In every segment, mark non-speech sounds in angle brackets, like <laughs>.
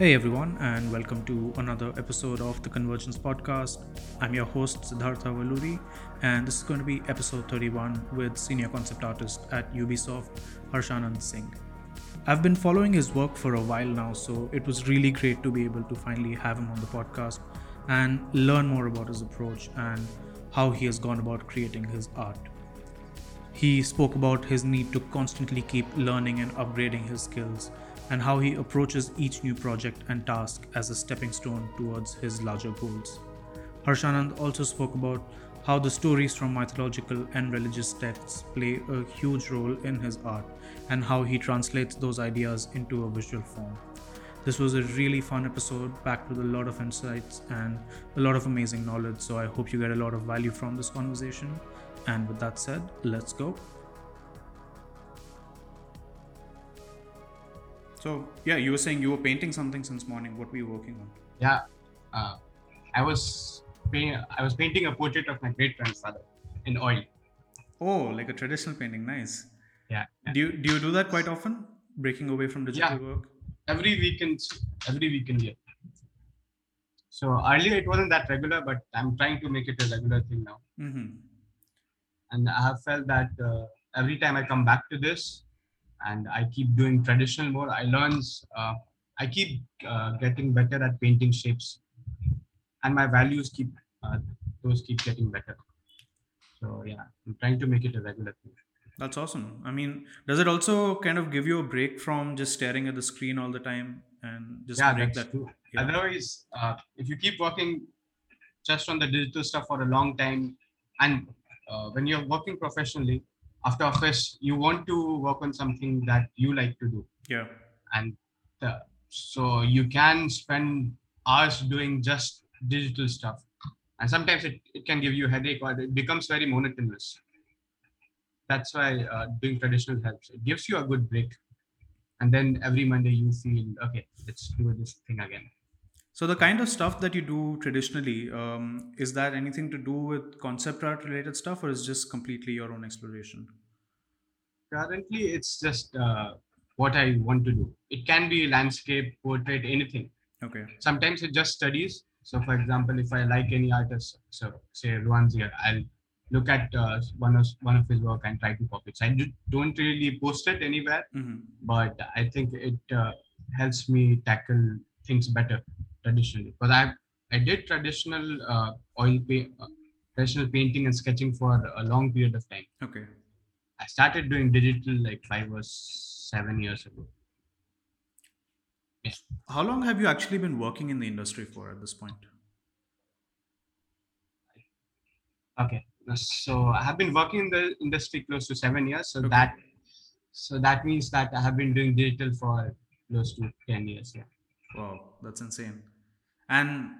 Hey everyone, and welcome to another episode of the Convergence Podcast. I'm your host Siddhartha Valluri, and this is going to be episode 31 with senior concept artist at Ubisoft, Harshanand Singh. I've been following his work for a while now, so it was really great to be able to finally have him on the podcast and learn more about his approach and how he has gone about creating his art. He spoke about his need to constantly keep learning and upgrading his skills and how he approaches each new project and task as a stepping stone towards his larger goals. Harshanand also spoke about how the stories from mythological and religious texts play a huge role in his art and how he translates those ideas into a visual form. This was a really fun episode, packed with a lot of insights and a lot of amazing knowledge. So I hope you get a lot of value from this conversation. And with that said, let's go. So yeah, you were saying you were painting something since morning. What were you working on? Yeah, uh, I was paint, I was painting a portrait of my great grandfather in oil. Oh, like a traditional painting. Nice. Yeah. yeah. Do you do you do that quite often? Breaking away from digital Yeah. work. Every weekend, every weekend, yeah. So earlier it wasn't that regular, but I'm trying to make it a regular thing now. hmm And I have felt that uh, every time I come back to this, and I keep doing traditional more, I learn. Uh, I keep uh, getting better at painting shapes, and my values keep uh, those keep getting better. So yeah, I'm trying to make it a regular thing. That's awesome. I mean, does it also kind of give you a break from just staring at the screen all the time and just yeah, break that? true. yeah. Otherwise, uh, if you keep working just on the digital stuff for a long time, and uh, when you're working professionally after office, you want to work on something that you like to do, Yeah. and uh, so you can spend hours doing just digital stuff, and sometimes it, it can give you headache or it becomes very monotonous. That's why uh, doing traditional helps. It gives you a good break, and then every Monday you feel okay. Let's do this thing again. So the kind of stuff that you do traditionally, um, is that anything to do with concept art related stuff, or is just completely your own exploration? currently it's just uh, what i want to do. It can be landscape portrait anything. Okay. sometimes it just studies. So for example if i like any artist so say Ruan Jia, i'll look at uh, one of one of his work and try to copy it. So i do, don't really post it anywhere hmm but i think it uh, helps me tackle things better traditionally because i i did traditional uh, oil paint uh, traditional painting and sketching for a long period of time Okay. I started doing digital like five or seven years ago. How long have you actually been working in the industry for at this point? Okay, so I have been working in the industry close to seven years. So Okay. that so that means that I have been doing digital for close to ten years. Yeah. Wow, that's insane. And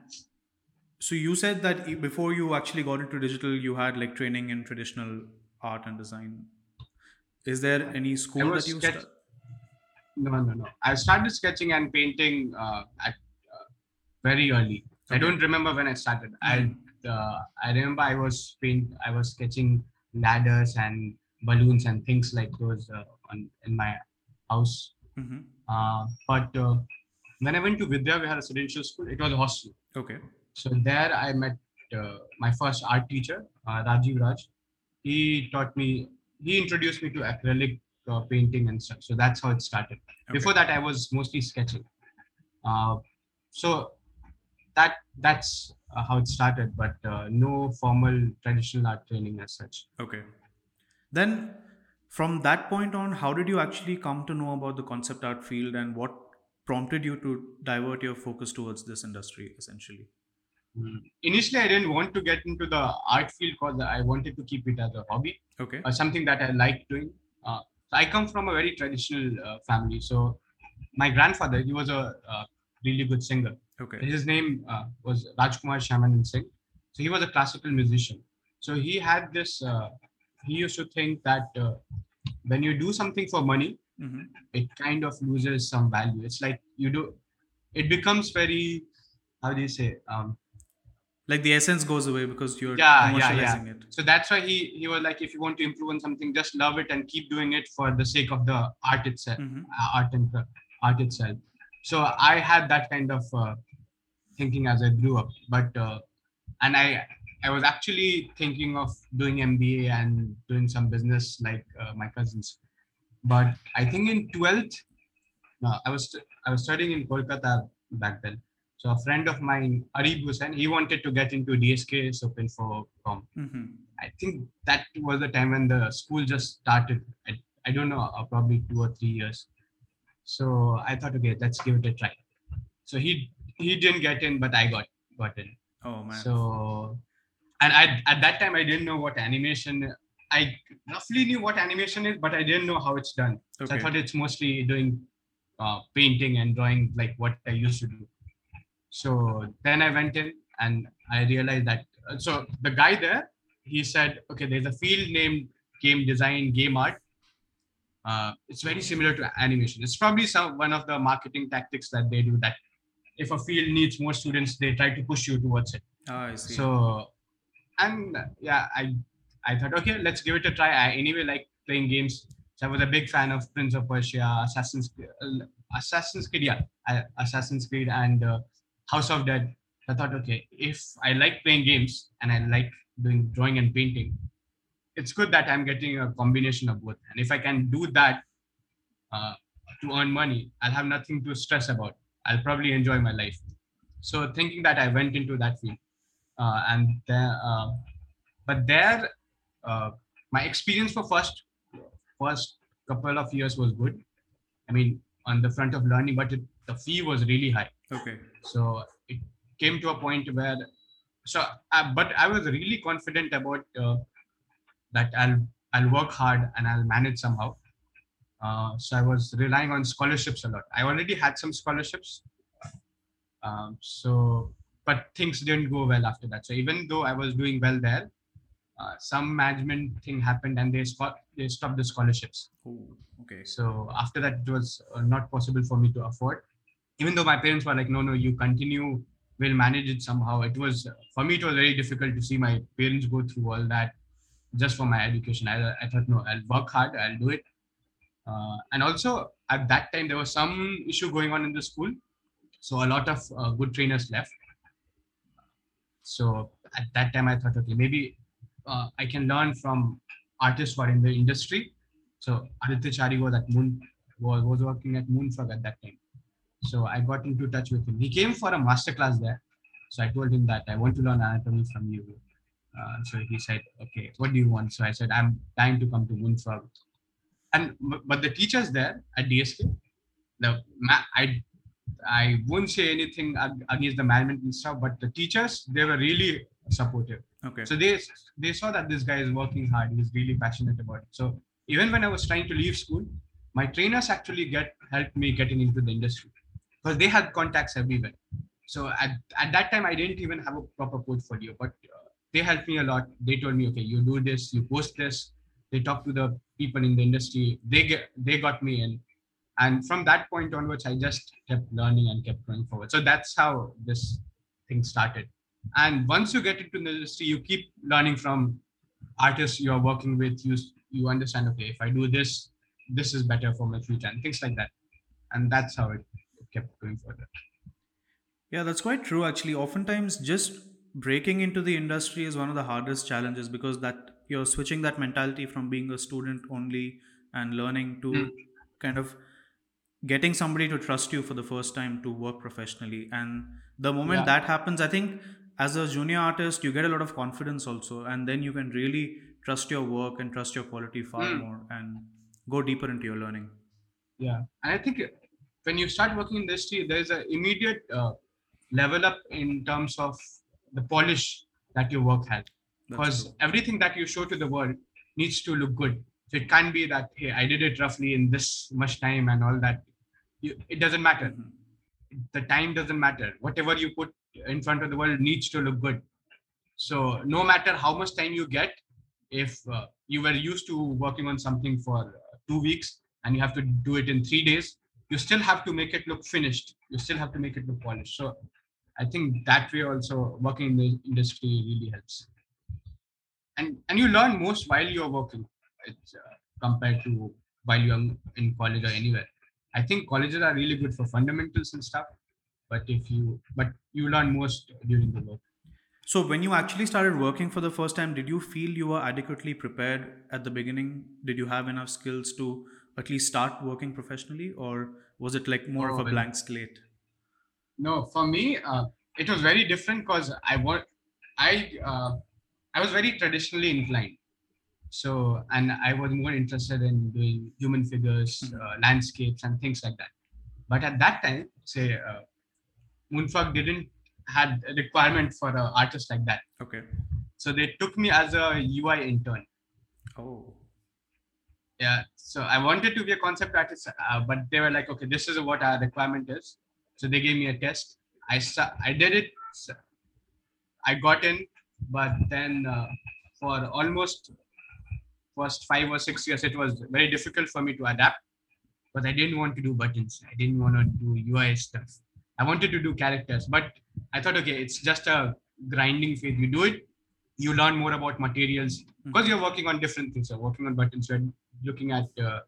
so you said that before you actually got into digital, you had like training in traditional art and design. Is there any school that you sketch- No, no, no. I started sketching and painting uh, at uh, very early. I don't remember when I started. I Mhm. uh, I remember I was paint. I was sketching ladders and balloons and things like those uh, on, in my house. Mhm. Uh, but uh, when I went to Vidya Vihar Residential School, it was a hostel. Okay. So there I met uh, my first art teacher, uh, Rajiv Raj. He taught me, he introduced me to acrylic uh, painting and stuff. So that's how it started. Okay. Before that, I was mostly sketching. Uh, so that that's uh, how it started, but uh, no formal traditional art training as such. Okay. Then from that point on, how did you actually come to know about the concept art field and what prompted you to divert your focus towards this industry essentially? Initially, I didn't want to get into the art field because I wanted to keep it as a hobby. Okay. uh, something that I like doing. Uh, so I come from a very traditional uh, family. So my grandfather, he was a, uh really good singer. Okay. His name uh, was Rajkumar Shamanand Singh. So he was a classical musician. So he had this. Uh, he used to think that uh, when you do something for money, hmm it kind of loses some value. It's like you do. It becomes very. How do you say? Um, Like the essence goes away because you're Yeah, yeah, yeah. commercializing it. so that's why he he was like if you want to improve on something just love it and keep doing it for the sake of the art itself Mhm. uh, art and art itself so I had that kind of uh, thinking as I grew up. But uh, and I I was actually thinking of doing MBA and doing some business like uh, my cousins. But I think in twelfth, no, I was I was studying in Kolkata back then. So a friend of mine, Arib Hussain, he wanted to get into DSK Open for com. hmm I think that was the time when the school just started. I, I don't know, uh, probably two or three years. So I thought, okay, let's give it a try. So he he didn't get in, but I got got in. Oh man. So, and I at that time I didn't know what animation. I roughly knew what animation is, but I didn't know how it's done. So I thought it's mostly doing uh, painting and drawing like what I used to do. So then I went in and I realized that. uh, So the guy there, he said, okay, there's a field named game design, game art. Uh, it's very similar to animation. It's probably some one of the marketing tactics that they do. That if a field needs more students, they try to push you towards it. Ah, I see. So, and yeah, I I thought, okay, let's give it a try. I anyway like playing games. So I was a big fan of Prince of Persia, Assassin's uh, Assassin's Creed, yeah, uh, Assassin's Creed, and uh, House of Dead. I thought, okay, if I like playing games and I like doing drawing and painting, it's good that I'm getting a combination of both. And if I can do that uh, to earn money, I'll have nothing to stress about. I'll probably enjoy my life. So thinking that I went into that field, uh, and uh, but there, uh, my experience for first first couple of years was good. I mean, on the front of learning, but it, the fee was really high. okay. So it came to a point where, so uh, but I was really confident about uh, that I'll I'll work hard and I'll manage somehow. Uh, so I was relying on scholarships a lot. I already had some scholarships. Um, so, but things didn't go well after that. So even though I was doing well there, uh, some management thing happened and they stopped they stopped the scholarships. Oh, okay. So after that, it was uh, not possible for me to afford. Even though my parents were like, "No, no, you continue. We'll manage it somehow." It was for me. It was very difficult to see my parents go through all that just for my education. I, I thought, no, I'll work hard. I'll do it. Uh, and also at that time, there was some issue going on in the school, so a lot of uh, good trainers left. So at that time, I thought, okay, maybe uh, I can learn from artists who are in the industry. So Aditya Chari was at Moon was, was working at Moonfrog at that time. So I got into touch with him. He came for a master class there. So I told him that I want to learn anatomy from you. Uh, so he said, okay, what do you want? So I said, I'm dying to come to Moonfrog. And but the teachers there at DSK, the I I won't say anything against the management and stuff, but the teachers they were really supportive. Okay. So they they saw that this guy is working hard. He's really passionate about it. So even when I was trying to leave school, my trainers actually get helped me getting into the industry because they had contacts everywhere. So at, at that time, I didn't even have a proper portfolio, but uh, they helped me a lot. They told me, okay, you do this, you post this. They talk to the people in the industry. They get they got me in, and from that point onwards, I just kept learning and kept going forward. So that's how this thing started. And once you get into the industry, you keep learning from artists you are working with. You you understand, okay, if I do this, this is better for my future, and things like that. And that's how it, it kept going further. Yeah, that's quite true actually. Oftentimes just breaking into the industry is one of the hardest challenges because that you're switching that mentality from being a student only and learning to Mm. kind of getting somebody to trust you for the first time to work professionally and the moment Yeah. that happens i think as a junior artist you get a lot of confidence also and then you can really trust your work and trust your quality far Mm. more and go deeper into your learning Yeah, and I think when you start working in the industry, there's an immediate uh, level up in terms of the polish that your work has. Because everything that you show to the world needs to look good. So it can't be that hey, I did it roughly in this much time and all that. You, it doesn't matter. Mhm. The time doesn't matter. Whatever you put in front of the world needs to look good. So no matter how much time you get, if uh, you were used to working on something for uh, two weeks and you have to do it in three days, you still have to make it look finished. You still have to make it look polished. So I think that way also working in the industry really helps. And and you learn most while you're working, it's, uh, compared to while you're in college or anywhere. I think colleges are really good for fundamentals and stuff, but if you but you learn most during the work. So, when you actually started working for the first time, did you feel you were adequately prepared at the beginning? Did you have enough skills to at least start working professionally, or was it like more of a blank slate? No, for me, uh, it was very different because I want I uh, I was very traditionally inclined. So and I was more interested in doing human figures, Mhm. uh, landscapes, and things like that. But at that time, say uh, Moonfrog didn't had a requirement for an artist like that. Okay. So they took me as a UI intern. Oh. Yeah. So I wanted to be a concept artist, uh, but they were like, okay, this is what our requirement is. So they gave me a test. I sa- I did it. I got in, but then uh, for almost first five or six years, it was very difficult for me to adapt because I didn't want to do buttons. I didn't want to do UI stuff. I wanted to do characters, but I thought, okay, it's just a grinding phase. You do it, you learn more about materials because you're working on different things. You're working on buttons. You're looking at uh,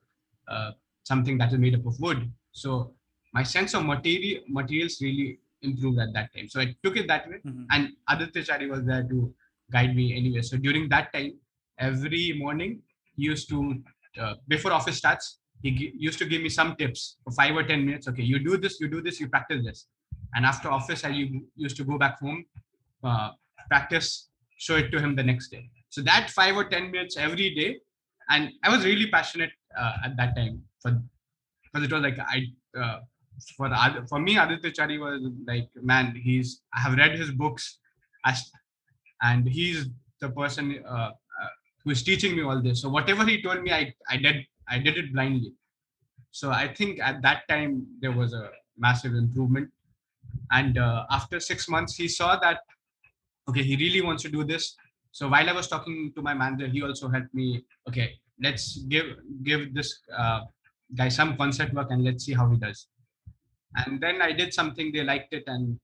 uh, something that is made up of wood. So my sense of material materials really improved at that time. So I took it that way, Mhm. and Aditya Chari was there to guide me anyway. So during that time, every morning he used to uh, before office starts, he gi- used to give me some tips for five or ten minutes. Okay, you do this, you do this, you practice this, and after office, i used to go back home, uh, practice, show it to him the next day. So that five or ten minutes every day, and I was really passionate uh, at that time for because it was like I uh, for for me Aditya Chari was like man he's I have read his books as and he's the person uh, uh, who is teaching me all this so whatever he told me I I did I did it blindly. So I think at that time there was a massive improvement. And uh, after 6 months he saw that okay he really wants to do this. So while I was talking to my manager he also helped me okay let's give give this uh, guy some concept work and let's see how he does. And then i did something they liked it and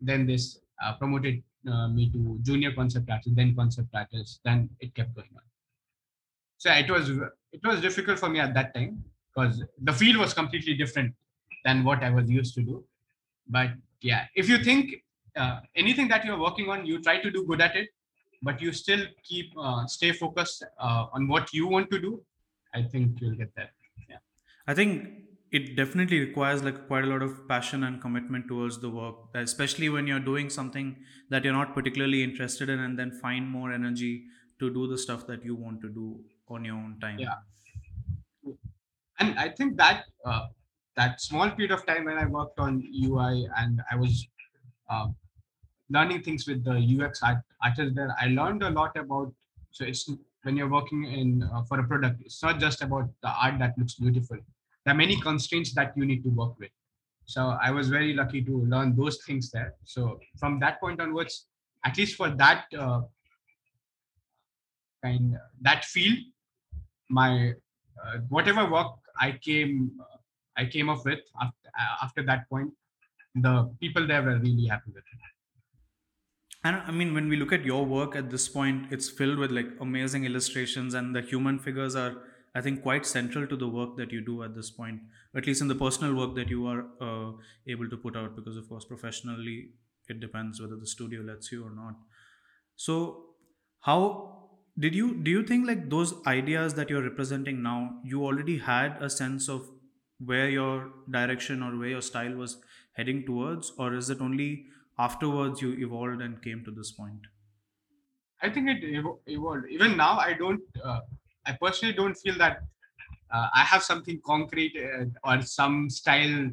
then this uh, promoted uh, me to junior concept artist then concept artist then it kept going on so it was it was difficult for me at that time because the field was completely different than what i was used to do. But yeah if you think uh, anything that you're working on you try to do good at it but you still keep uh, stay focused uh, on what you want to do i think you'll get there. I think it definitely requires like quite a lot of passion and commitment towards the work, especially when you're doing something that you're not particularly interested in, and then find more energy to do the stuff that you want to do on your own time. Yeah. and I think that uh, that small period of time when I worked on UI and I was uh, learning things with the UX art, artist there, I learned a lot about. So it's when you're working in uh, for a product, it's not just about the art that looks beautiful. There are many constraints that you need to work with. So I was very lucky to learn those things there. So from that point onwards, at least for that uh, kind that field, my uh, whatever work I came uh, I came up with after, after that point, the people there were really happy with it. And I mean, when we look at your work at this point, it's filled with like amazing illustrations, and the human figures are, I think, quite central to the work that you do at this point, at least in the personal work that you are uh, able to put out. Because, of course, professionally, it depends whether the studio lets you or not. So, how did you do you think like those ideas that you're representing now, you already had a sense of where your direction or where your style was heading towards, or is it only afterwards you evolved and came to this point? I think it evo- evolved. Even now, I don't. Uh, I personally don't feel that uh, I have something concrete uh, or some style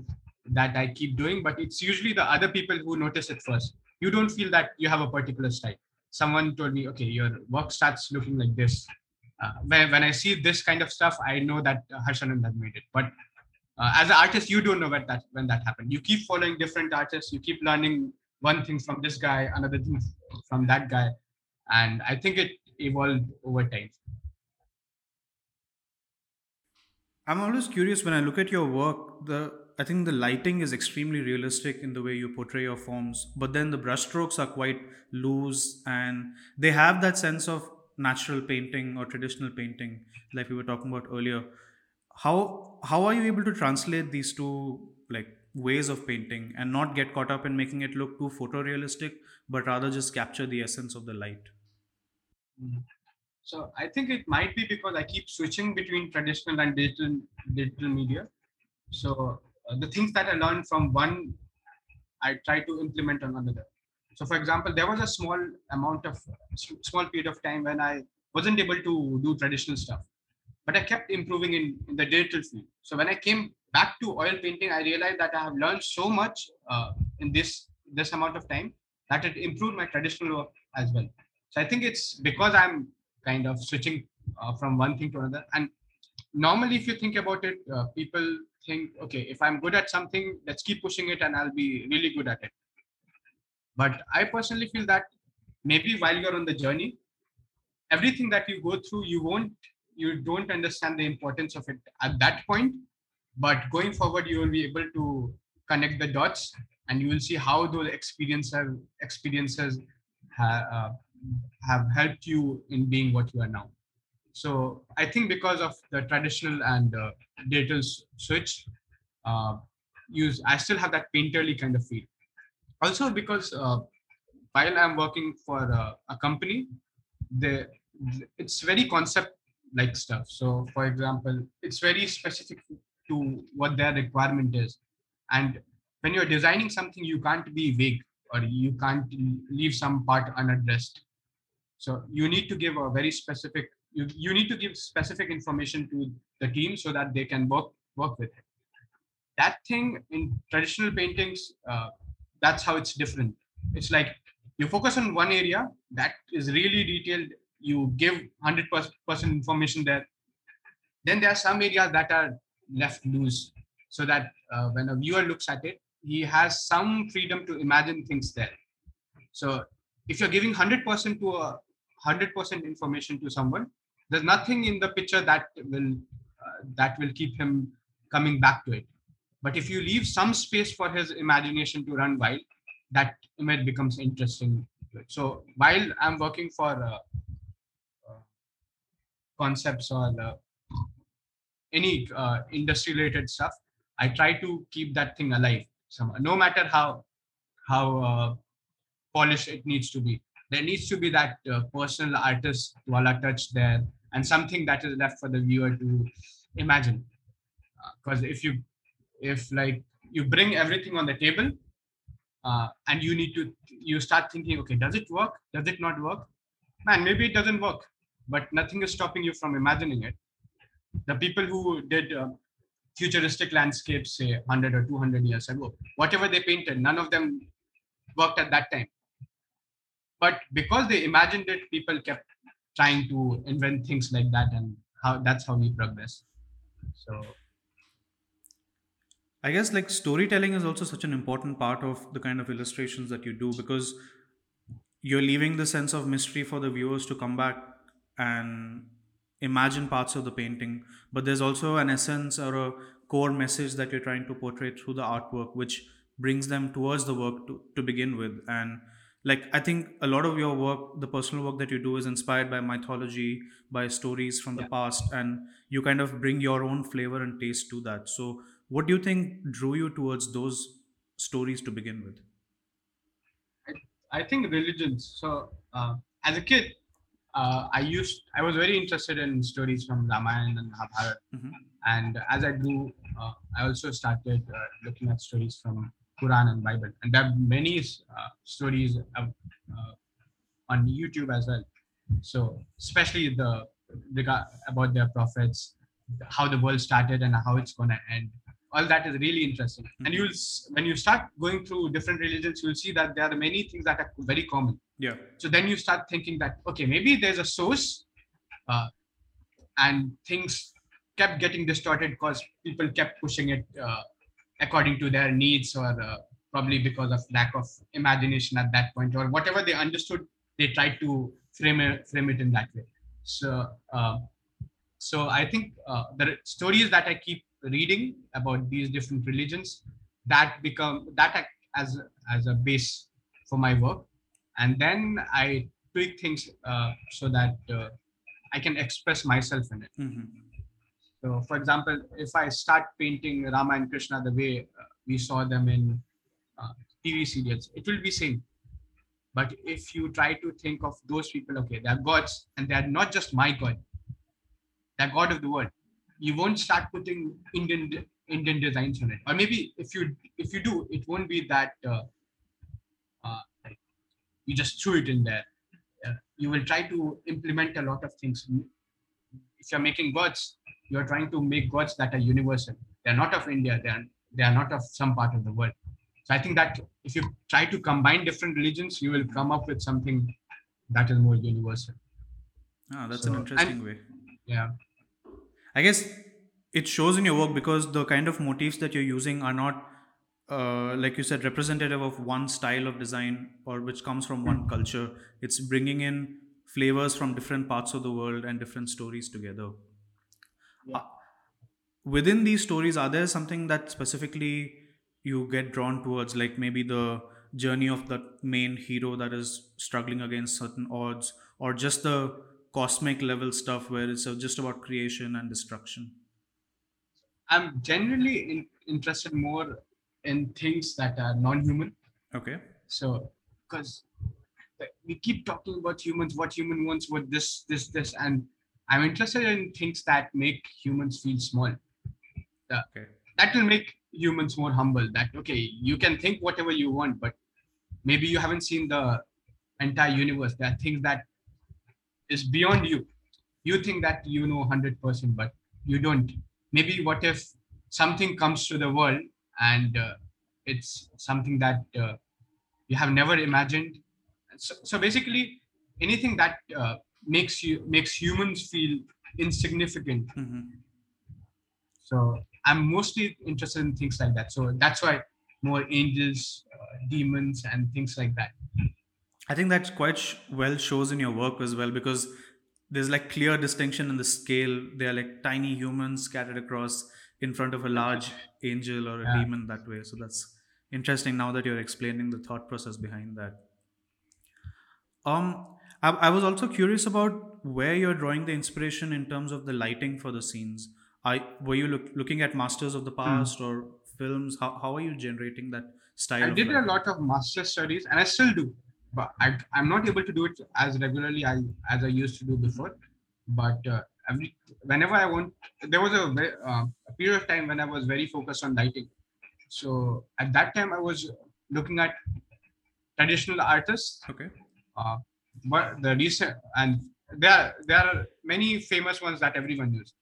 that I keep doing, but it's usually the other people who notice it first. You don't feel that you have a particular style. Someone told me, okay, your work starts looking like this. Uh, when, when I see this kind of stuff, I know that uh, Harshanand made it. But uh, as an artist, you don't know when that when that happened. You keep following different artists. You keep learning one thing from this guy, another thing from that guy, and I think it evolved over time. I'm always curious when I look at your work. The I think the lighting is extremely realistic in the way you portray your forms, but then the brushstrokes are quite loose and they have that sense of natural painting or traditional painting, like we were talking about earlier. how how are you able to translate these two like ways of painting and not get caught up in making it look too photorealistic, but rather just capture the essence of the light? Mm. So I think it might be because I keep switching between traditional and digital digital media. So the things that I learned from one, I try to implement on another. So for example, there was a small amount of small period of time when I wasn't able to do traditional stuff, but I kept improving in, in the digital field. So when I came back to oil painting, I realized that I have learned so much uh, in this this amount of time that it improved my traditional work as well. So I think it's because I'm kind of switching uh, from one thing to another. And normally, if you think about it, uh, people think, okay, if I'm good at something, let's keep pushing it and I'll be really good at it. But I personally feel that maybe while you're on the journey, everything that you go through, you won't, you don't understand the importance of it at that point. But going forward, you will be able to connect the dots and you will see how those experiences experiences ha, uh, have helped you in being what you are now. So I think because of the traditional and uh, digital switch, uh, use I still have that painterly kind of feel. Also because uh, while I'm working for uh, a company, the it's very concept like stuff. So for example, it's very specific to what their requirement is, and when you're designing something, you can't be vague or you can't leave some part unaddressed so you need to give a very specific, you, you need to give specific information to the team so that they can work, work with it. That thing in traditional paintings, uh, that's how it's different. It's like you focus on one area that is really detailed. You give 100% information there. Then there are some areas that are left loose so that uh, when a viewer looks at it, he has some freedom to imagine things there. So if you're giving 100% to a 100% information to someone there's nothing in the picture that will uh, that will keep him coming back to it. But if you leave some space for his imagination to run wild that image becomes interesting so while i'm working for uh, uh, concepts or uh, any uh, industry related stuff i try to keep that thing alive somehow, no matter how how polished it needs to be. There needs to be that uh, personal artist wala touch there and something that is left for the viewer to imagine. Because uh, if you if like you bring everything on the table uh, and you need to you start thinking okay does it work? Does it not work? Man maybe it doesn't work but nothing is stopping you from imagining it. The people who did uh, futuristic landscapes say 100 or 200 years ago whatever they painted none of them worked at that time. But because they imagined it people kept trying to invent things like that and how that's how we progress. So i guess like storytelling is also such an important part of the kind of illustrations that you do because you're leaving the sense of mystery for the viewers to come back and imagine parts of the painting. But there's also an essence or a core message that you're trying to portray through the artwork which brings them towards the work to, to begin with. And like i think a lot of your work the personal work that you do is inspired by mythology by stories from the past and you kind of bring your own flavor and taste to that. So what do you think drew you towards those stories to begin with? I, I think religions so uh, as a kid uh, I used I was very interested in stories from Ramayana and Mahabharata, mm-hmm. and as I grew, uh, I also started uh, looking at stories from Quran and Bible, and there are many uh, stories of, uh, on YouTube as well. So especially the, the about their prophets, how the world started and how it's going to end. All that is really interesting. Mm-hmm. And you'll when you start going through different religions, you'll see that there are many things that are very common. Yeah. So then you start thinking that okay, maybe there's a source, uh, and things kept getting distorted because people kept pushing it uh, according to their needs or uh, probably because of lack of imagination at that point or whatever they understood they tried to frame it frame it in that way. So uh, so i think uh, the stories that i keep reading about these different religions that become that as as a base for my work. And then i tweak things uh, so that uh, i can express myself in it. Mm-hmm. So, for example, if I start painting Rama and Krishna the way uh, we saw them in uh, TV serials, it will be same. But if you try to think of those people, okay, they are gods, and they are not just my god; they're god of the world. You won't start putting Indian Indian designs on it, or maybe if you if you do, it won't be that uh, uh, you just threw it in there. Uh, you will try to implement a lot of things. If you're making gods, you're trying to make gods that are universal. They're not of India. They are they are not of some part of the world. So I think that if you try to combine different religions, you will come up with something that is more universal. Ah, that's So- an and- interesting way. Yeah. I guess it shows in your work because the kind of motifs that you're using are not, uh, like you said, representative of one style of design or which comes from one culture. It's bringing in flavors from different parts of the world and different stories together. Yeah. Within these stories, are there something that specifically you get drawn towards, like maybe the journey of the main hero that is struggling against certain odds, or just the cosmic level stuff where it's just about creation and destruction? I'm generally in, interested more in things that are non-human. Okay. So, because we keep talking about humans, what human wants, what this, this, this, and I'm interested in things that make humans feel small. Okay. That will make humans more humble. That okay, you can think whatever you want, but maybe you haven't seen the entire universe. There are things that is beyond you. You think that you know hundred percent, but you don't. Maybe what if something comes to the world and uh, it's something that uh, you have never imagined. So, so basically, anything that uh, makes you makes humans feel insignificant. hmm So I'm mostly interested in things like that. So that's why more angels, uh, demons, and things like that. I think that quite sh- well shows in your work as well because there's like clear distinction in the scale. They are like tiny humans scattered across in front of a large angel or a Yeah. demon that way. So that's interesting now that you're explaining the thought process behind that. Um, I, I was also curious about where you're drawing the inspiration in terms of the lighting for the scenes. I were you look, looking at masters of the past or films? How, how are you generating that style? I did a lot of master studies, and I still do, but I, I'm not able to do it as regularly as, as I used to do before. But uh, every whenever I want, there was a, uh, a period of time when I was very focused on lighting. So at that time, I was looking at traditional artists Okay. uh, but the recent and there are, there are many famous ones that everyone knows.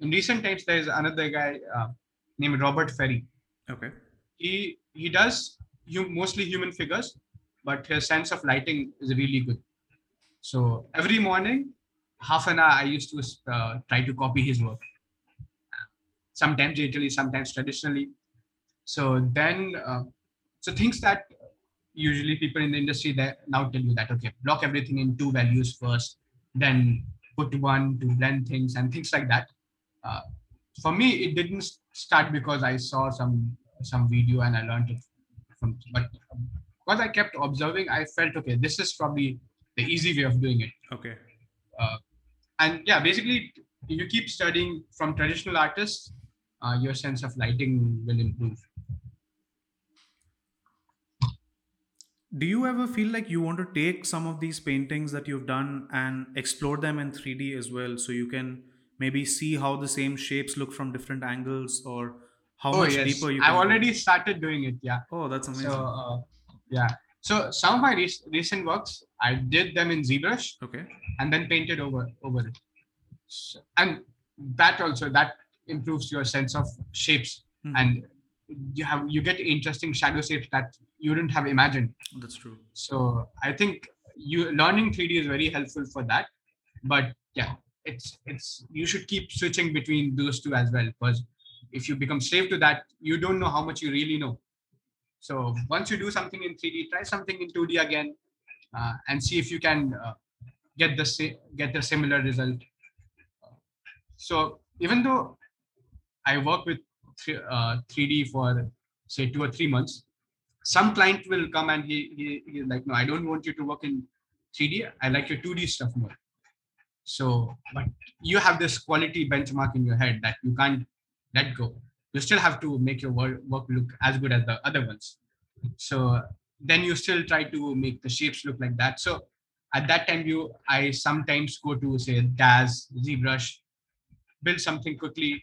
In recent times, there is another guy uh, named Robert Ferry. Okay. He he does mostly human figures, but his sense of lighting is really good. So every morning, half an hour, I used to uh, try to copy his work. Sometimes digitally, sometimes traditionally. So then, uh, so things that usually people in the industry that now tell you that okay block everything in two values first then put one to blend things and things like that. Uh, for me it didn't start because i saw some some video and i learned it from but because i kept observing i felt okay this is probably the easy way of doing it. Okay. and yeah basically you keep studying from traditional artists uh, your sense of lighting will improve Do you ever feel like you want to take some of these paintings that you've done and explore them in 3D as well so you can maybe see how the same shapes look from different angles or how oh much yes deeper you can i've can go? already started doing it yeah Oh, that's amazing. So uh, yeah, so some of my rec- recent works, I did them in ZBrush okay. and then painted over over it, so, and that also that improves your sense of shapes Mhm. and you have you get interesting shadow shapes that you wouldn't have imagined. That's true. So I think you learning 3D is very helpful for that. But yeah, it's it's you should keep switching between those two as well because if you become slave to that, you don't know how much you really know. So once you do something in 3D, try something in 2D again, uh, and see if you can uh, get the sa- get the similar result. So even though I work with th- uh, 3D for say two or three months, some client will come and he, he he's like, no, I don't want you to work in 3D. I like your 2D stuff more. So, but you have this quality benchmark in your head that you can't let go. You still have to make your work, look as good as the other ones. So then you still try to make the shapes look like that. So at that time, you I sometimes go to say DAZ, ZBrush, build something quickly,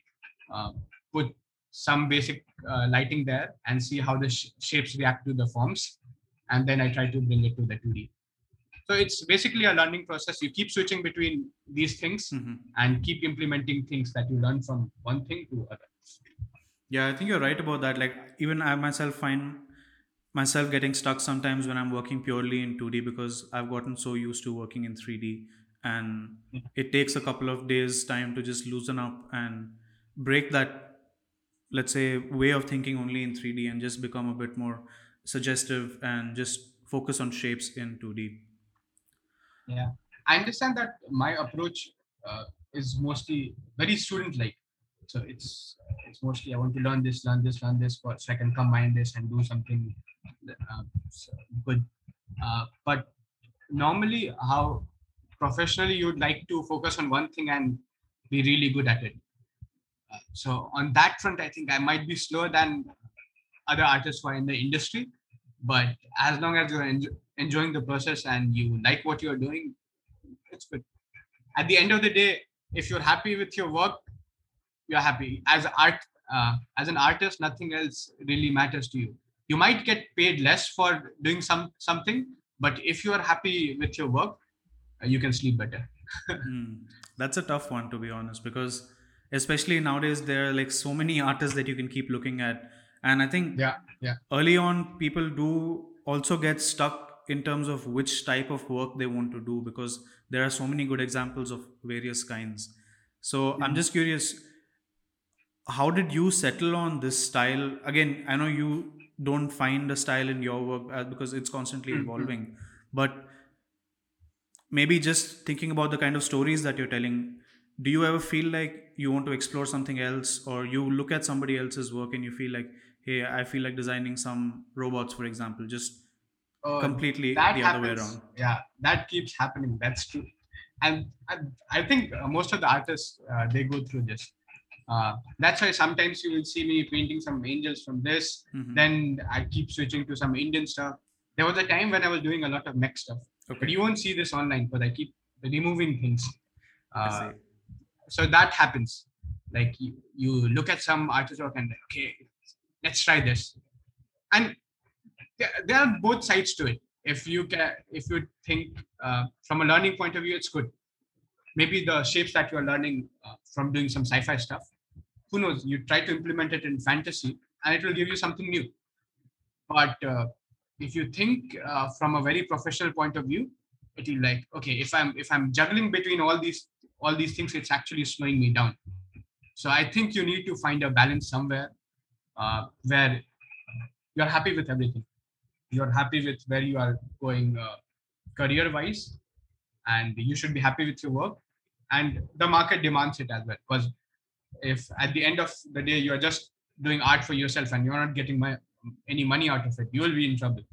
uh, put some basic uh, lighting there, and see how the sh- shapes react to the forms, and then I try to bring it to the 2D. So it's basically a learning process. You keep switching between these things Mhm. and keep implementing things that you learn from one thing to other. Yeah, I think you're right about that. Like even I myself find myself getting stuck sometimes when I'm working purely in 2D because I've gotten so used to working in 3D and it takes a couple of days time to just loosen up and break that let's say way of thinking only in 3D and just become a bit more suggestive and just focus on shapes in 2D. Yeah, I understand that my approach uh, is mostly very student-like. So it's it's mostly I want to learn this, learn this, learn this, so I can combine this and do something uh, good. Uh, but normally, how professionally you'd like to focus on one thing and be really good at it. So on that front, I think I might be slower than other artists who are in the industry. But as long as you're enjo- enjoying the process and you like what you're doing, it's good. At the end of the day, if you're happy with your work, you're happy. As art, uh, as an artist, nothing else really matters to you. You might get paid less for doing some something, but if you are happy with your work, uh, you can sleep better. <laughs> Hmm. That's a tough one to be honest, because especially nowadays there are like so many artists that you can keep looking at, and I think Yeah, yeah. early on people do also get stuck in terms of which type of work they want to do because there are so many good examples of various kinds. So I'm Mhm. just curious, how did you settle on this style? Again, I know you don't find a style in your work uh, because it's constantly Mhm. evolving, but maybe just thinking about the kind of stories that you're telling do you ever feel like you want to explore something else or you look at somebody else's work and you feel like hey i feel like designing some robots for example just Uh, completely the other way around Yeah, that keeps happening. That's true. And I, I think uh, most of the artists uh, they go through this. Uh, that's why sometimes you will see me painting some angels from this. Mhm. Then I keep switching to some Indian stuff. There was a time when I was doing a lot of mech stuff, but you won't see this online because I keep removing things. Uh. So that happens. Like you, you look at some artist work and okay, let's try this, and there, are both sides to it. If you can, if you think uh, from a learning point of view, it's good. Maybe the shapes that you are learning uh, from doing some sci-fi stuff, who knows? You try to implement it in fantasy, and it will give you something new. But uh, if you think uh, from a very professional point of view, it will like okay, if I'm if I'm juggling between all these all these things, it's actually slowing me down. So I think you need to find a balance somewhere uh, where you're happy with everything. You're happy with where you are going uh, career wise, and you should be happy with your work. And the market demands it as well. Because if at the end of the day you're just doing art for yourself and you're not getting my, any money out of it, you will be in trouble.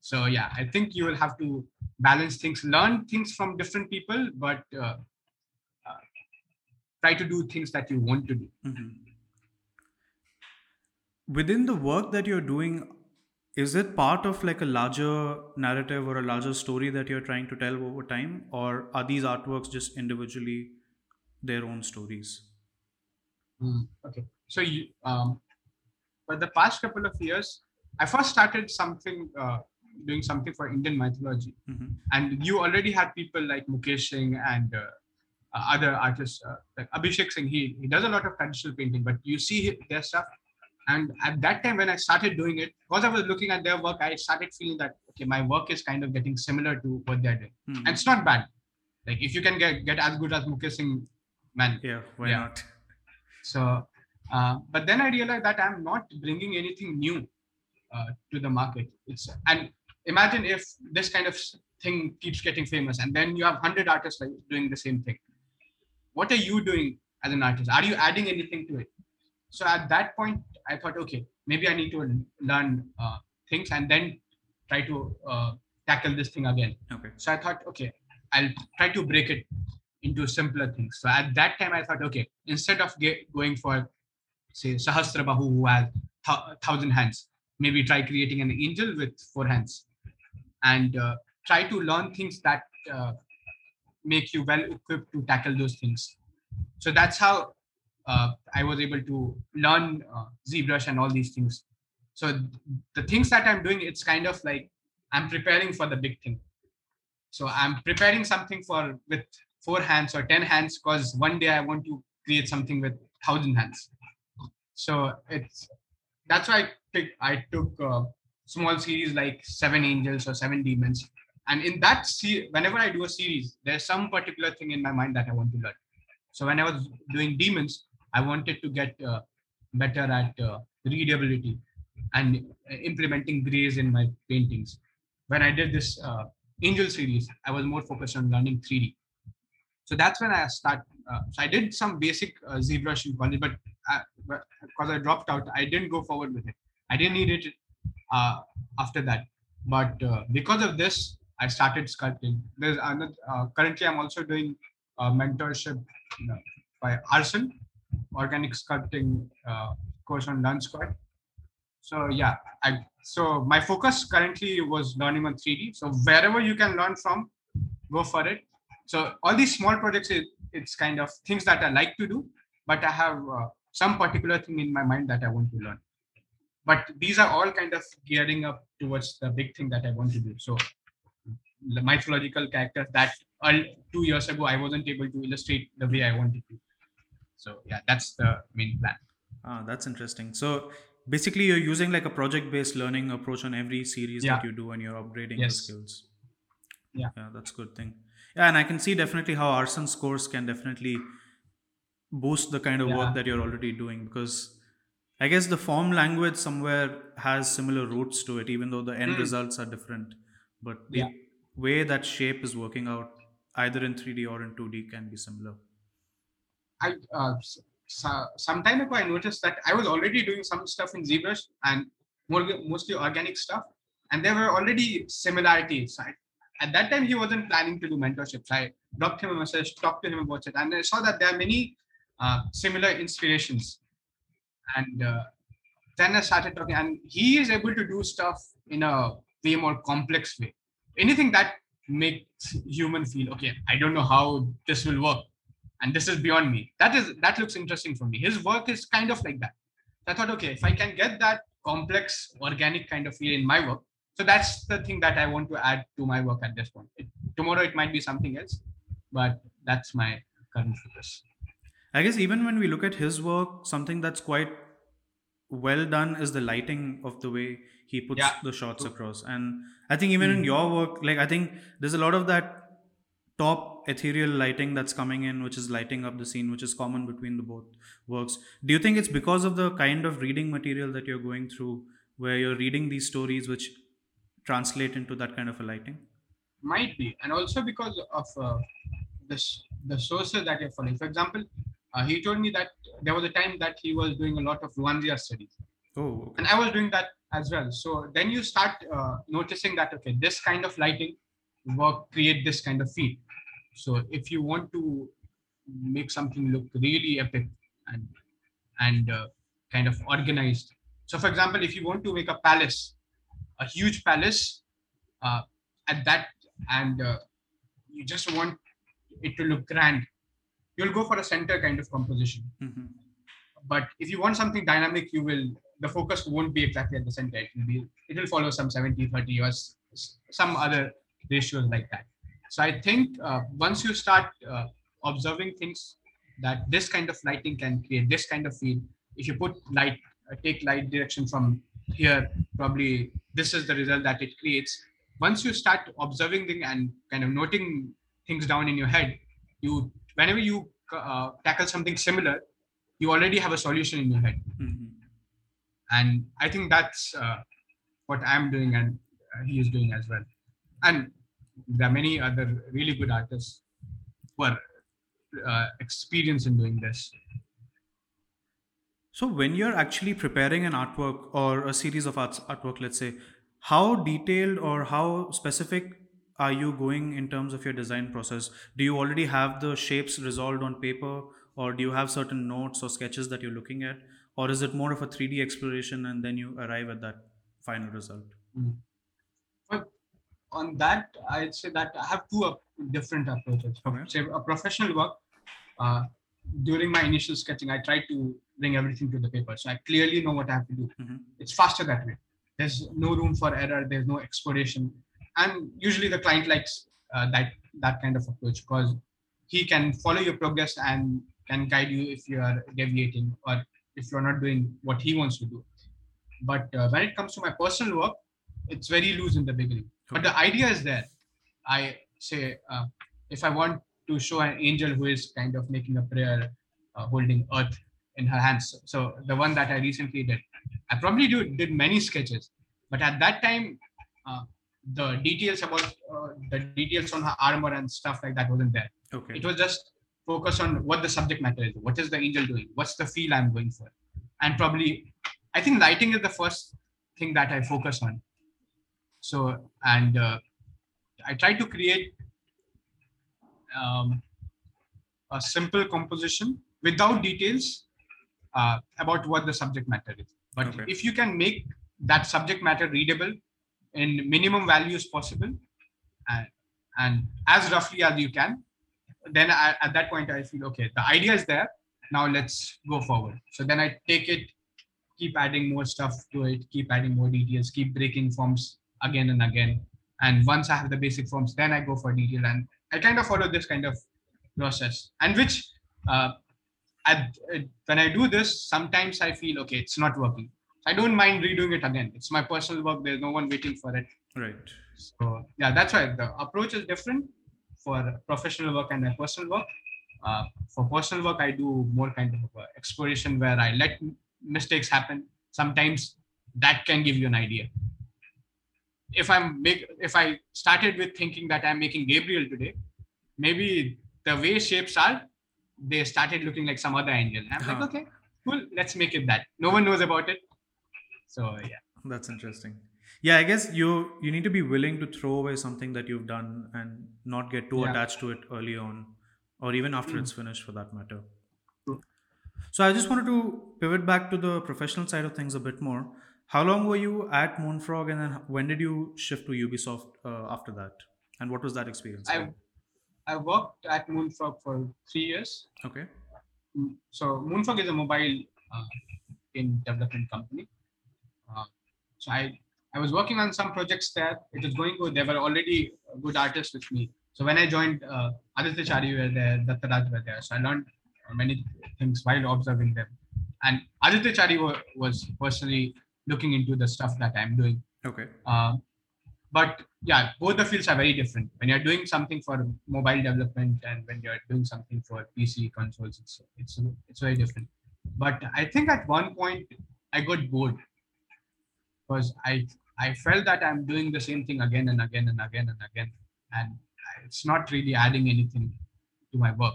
So yeah, I think you will have to balance things, learn things from different people, but uh, try to do things that you want to do. Mhm. within the work that you're doing is it part of like a larger narrative or a larger story that you're trying to tell over time or are these artworks just individually their own stories Mm, Okay. So you, um, for the past couple of years, I first started something, uh, doing something for Indian mythology, Mhm. and you already had people like Mukesh Singh and uh, uh, other artists uh, like Abhishek Singh. He he does a lot of traditional painting, but you see their stuff. And at that time, when I started doing it, because I was looking at their work, I started feeling that okay, my work is kind of getting similar to what they're doing, Mhm. and it's not bad. Like if you can get get as good as Mukesh Singh, man, yeah why Yeah. not so, uh, but then I realized that I'm not bringing anything new uh, to the market. It's and imagine if this kind of thing keeps getting famous, and then you have hundred artists like doing the same thing. What are you doing as an artist? Are you adding anything to it? So at that point, I thought, okay, maybe I need to learn uh, things and then try to uh, tackle this thing again. okay So I thought, okay, I'll try to break it. into simpler things. So at that time, I thought, okay, instead of going for, say, Sahasrabahu, who has th- thousand hands, maybe try creating an angel with four hands, and uh, try to learn things that uh, make you well equipped to tackle those things. So that's how uh, I was able to learn uh, ZBrush and all these things. So the things that I'm doing, it's kind of like I'm preparing for the big thing. So I'm preparing something for with four hands or ten hands because one day I want to create something with thousand hands. So it's that's why I pick, I took a small series like Seven Angels or Seven Demons, and in that se- whenever I do a series, there's some particular thing in my mind that I want to learn. So when I was doing Demons, I wanted to get uh, better at uh, readability and implementing grays in my paintings. When I did this uh, Angel series, I was more focused on learning 3D. So that's when I start. Uh, so I did some basic uh, ZBrush in college, but because I dropped out, I didn't go forward with it. I didn't need it uh, after that. But uh, because of this, I started sculpting. There's another. Uh, currently, I'm also doing a mentorship by Arsen, organic sculpting uh, course on Learn Squared. So yeah, I so my focus currently was learning on 3D. So wherever you can learn from, go for it. So all these small projects, it, it's kind of things that I like to do, but I have uh, some particular thing in my mind that I want to learn. But these are all kind of gearing up towards the big thing that I want to do. So mythological characters that uh, two years ago I wasn't able to illustrate the way I wanted to. So yeah, that's the main plan. Ah, that's interesting. So basically, you're using like a project-based learning approach on every series Yeah. that you do, and you're upgrading your Yes. skills. Yeah. yeah, that's a good thing. Yeah, and I can see definitely how Arsen's course can definitely boost the kind of Yeah. work that you're already doing because I guess the form language somewhere has similar roots to it, even though the end Mm. results are different. But the Yeah. Way that shape is working out, either in 3D or in 2D, can be similar. I uh, so, some time ago I noticed that I was already doing some stuff in ZBrush and more mostly organic stuff, and there were already similarities. I, at that time, he wasn't planning to do mentorships. I dropped him a message, talked to him about it, and I saw that there are many uh, similar inspirations. And uh, then I started talking, and he is able to do stuff in a way more complex way. Anything that makes human feel okay. I don't know how this will work and this is beyond me. That is that looks interesting for me. His work is kind of like that. I thought, okay, if I can get that complex, organic kind of feel in my work, so that's the thing that I want to add to my work at this point. It, tomorrow it might be something else, but that's my current focus. I guess even when we look at his work, something that's quite well done is the lighting of the way he puts Yeah. the shots across. And I think even in Mhm. your work, like I think there's a lot of that top ethereal lighting that's coming in, which is lighting up the scene, which is common between the both works. Do you think it's because of the kind of reading material that you're going through, where you're reading these stories which translate into that kind of a lighting? Might be, and also because of uh, the the sources that you're following. For example, uh, he told me that there was a time that he was doing a lot of Ruan Jia studies. Oh, okay. and I was doing that as well. So then you start uh, noticing that okay, this kind of lighting work create this kind of feel. So if you want to make something look really epic and and uh, kind of organized. So for example, if you want to make a palace, a huge palace, uh, at that and uh, you just want it to look grand, you'll go for a center kind of composition. Mhm. but if you want something dynamic you will the focus won't be exactly at the center. It will be it will follow some 70 30 or some other ratios like that. So i think uh, once you start uh, observing things that this kind of lighting can create this kind of feel if you put light uh, take light direction from here probably this is the result that it creates. Once you start observing things and kind of noting things down in your head you whenever you uh, tackle something similar you already have a solution in your head. Mhm. and i think that's uh, what i'm doing and uh, he is doing as well. And there are many other really good artists who are uh, experienced in doing this. So when you're actually preparing an artwork or a series of arts, artwork, let's say, how detailed or how specific are you going in terms of your design process do you already have the shapes resolved on paper or do you have certain notes or sketches that you're looking at or is it more of a 3d exploration and then you arrive at that final result But on that, I'd say that I have two different approaches. Okay. Say a professional work. Uh, during my initial sketching, I try to bring everything to the paper, so I clearly know what I have to do. Mhm. It's faster that way. There's no room for error. There's no exploration, and usually the client likes uh, that that kind of approach because he can follow your progress and can guide you if you are deviating or if you're not doing what he wants to do. But uh, when it comes to my personal work, it's very loose in the beginning. But the idea is there. I say uh, if I want to show an angel who is kind of making a prayer, uh, holding earth in her hands. So the one that I recently did, I probably do, did many sketches, but at that time, uh, the details about uh, the details on her armor and stuff like that wasn't there. okay It was just focus on what the subject matter is. What is the angel doing? What's the feel I'm going for? And probably, I think lighting is the first thing that I focus on. So, and uh, I try to create um, a simple composition without details uh, about what the subject matter is. But Okay. if you can make that subject matter readable in minimum values possible and, and as roughly as you can, then I, at that point I feel okay, the idea is there. Now let's go forward. So then I take it, keep adding more stuff to it, keep adding more details, keep breaking forms again and again. And once I have the basic forms, then I go for detail. And I kind of follow this kind of process. And which, uh, uh, when I do this, sometimes I feel okay, it's not working. I don't mind redoing it again. It's my personal work. There's no one waiting for it. right So yeah, that's why the approach is different for professional work and my personal work. Uh, for personal work, I do more kind of uh, exploration where I let mistakes happen. Sometimes that can give you an idea. If I'm make, if I started with thinking that I'm making Gabriel today, maybe the way shapes are, they started looking like some other angel. I'm Huh. like, okay, cool, let's make it that. No one knows about it. So yeah. That's interesting. Yeah, I guess you you need to be willing to throw away something that you've done and not get too Yeah. attached to it early on, or even after Mm. it's finished, for that matter. True. So I just wanted to pivot back to the professional side of things a bit more. How long were you at Moonfrog, and then when did you shift to Ubisoft uh, after that? And what was that experience? I like? I worked at Moonfrog for three years. okay. Mm, So Moonfrog is a mobile uh, in development company. Uh, so I I was working on some projects there. It was going good. There were already good artists with me. So when I joined, uh, Aditya Chari were there, Dattaraj were there. So I learned uh, many things while observing them. And Aditya Chari wa- was personally looking into the stuff that I'm doing. Okay. Uh, but yeah, both the fields are very different. When you're doing something for mobile development and when you're doing something for PC consoles, it's it's it's very different. But I think at one point I got bored because I I felt that I'm doing the same thing again and again and again and again, and it's not really adding anything to my work.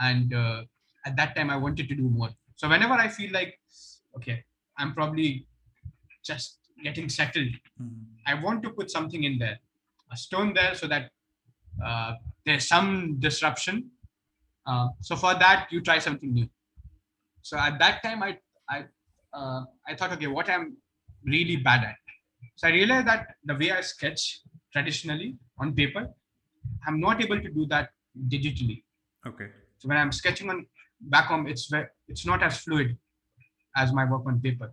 And uh, at that time, I wanted to do more. So whenever I feel like, okay, I'm probably just getting settled Mhm. I want to put something in there, a stone there, so that uh, there's some disruption. Uh, so for that, you try something new. So at that time, I I uh, I thought, okay, what I'm really bad at. So I realized that the way I sketch traditionally on paper, I'm not able to do that digitally. Okay. So when I'm sketching on back home, it's it's not as fluid as my work on paper.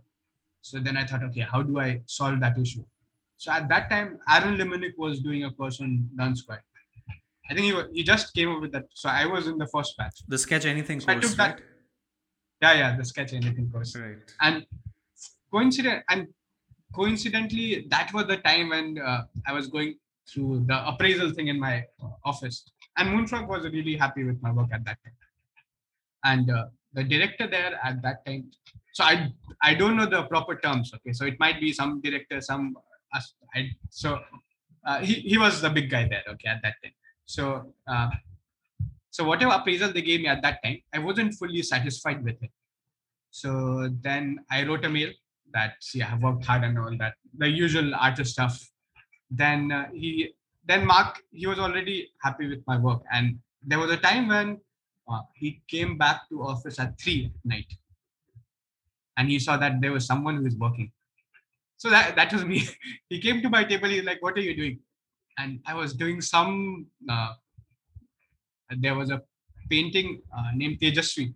So then I thought, okay, how do I solve that issue? So at that time, Aaron Limonick was doing a course on Learn Squared. I think he, he just came up with that. So I was in the first batch. The sketch anything I course, took that- right? Yeah, yeah, the sketch anything course. Right. And coincident and coincidentally, that was the time when uh, I was going through the appraisal thing in my office. And Moonfrog was really happy with my work at that time. And uh, the director there at that time, so I I don't know the proper terms. Okay, so it might be some director, some us- I, so uh, he he was the big guy there. Okay, at that time. So uh, so whatever appraisal they gave me at that time, I wasn't fully satisfied with it. So then I wrote a mail that yeah, I've worked hard and all that, the usual artist stuff. Then uh, he then Mark, he was already happy with my work. And there was a time when uh, he came back to office at three at night. And he saw that there was someone who was working. So that, that was me. <laughs> he came to my table. He's like, what are you doing? And I was doing some, uh, there was a painting uh, named Tejaswi.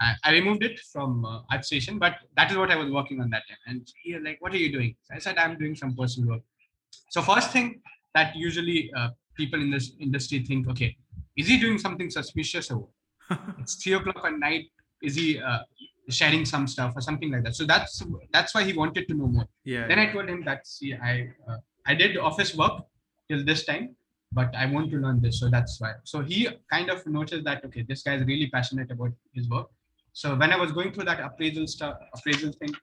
I, I removed it from uh, ArtStation, but that is what I was working on that time. And he was like, what are you doing? So I said, I'm doing some personal work. So first thing that usually uh, people in this industry think, okay, is he doing something suspicious or <laughs> it's three o'clock at night? Is he uh, sharing some stuff or something like that? So that's that's why he wanted to know more. Yeah. Then yeah. I told him that see, I uh, I did office work till this time, but I want to learn this, so that's why. So he kind of noticed that okay, this guy is really passionate about his work. So when I was going through that appraisal stuff, appraisal thing,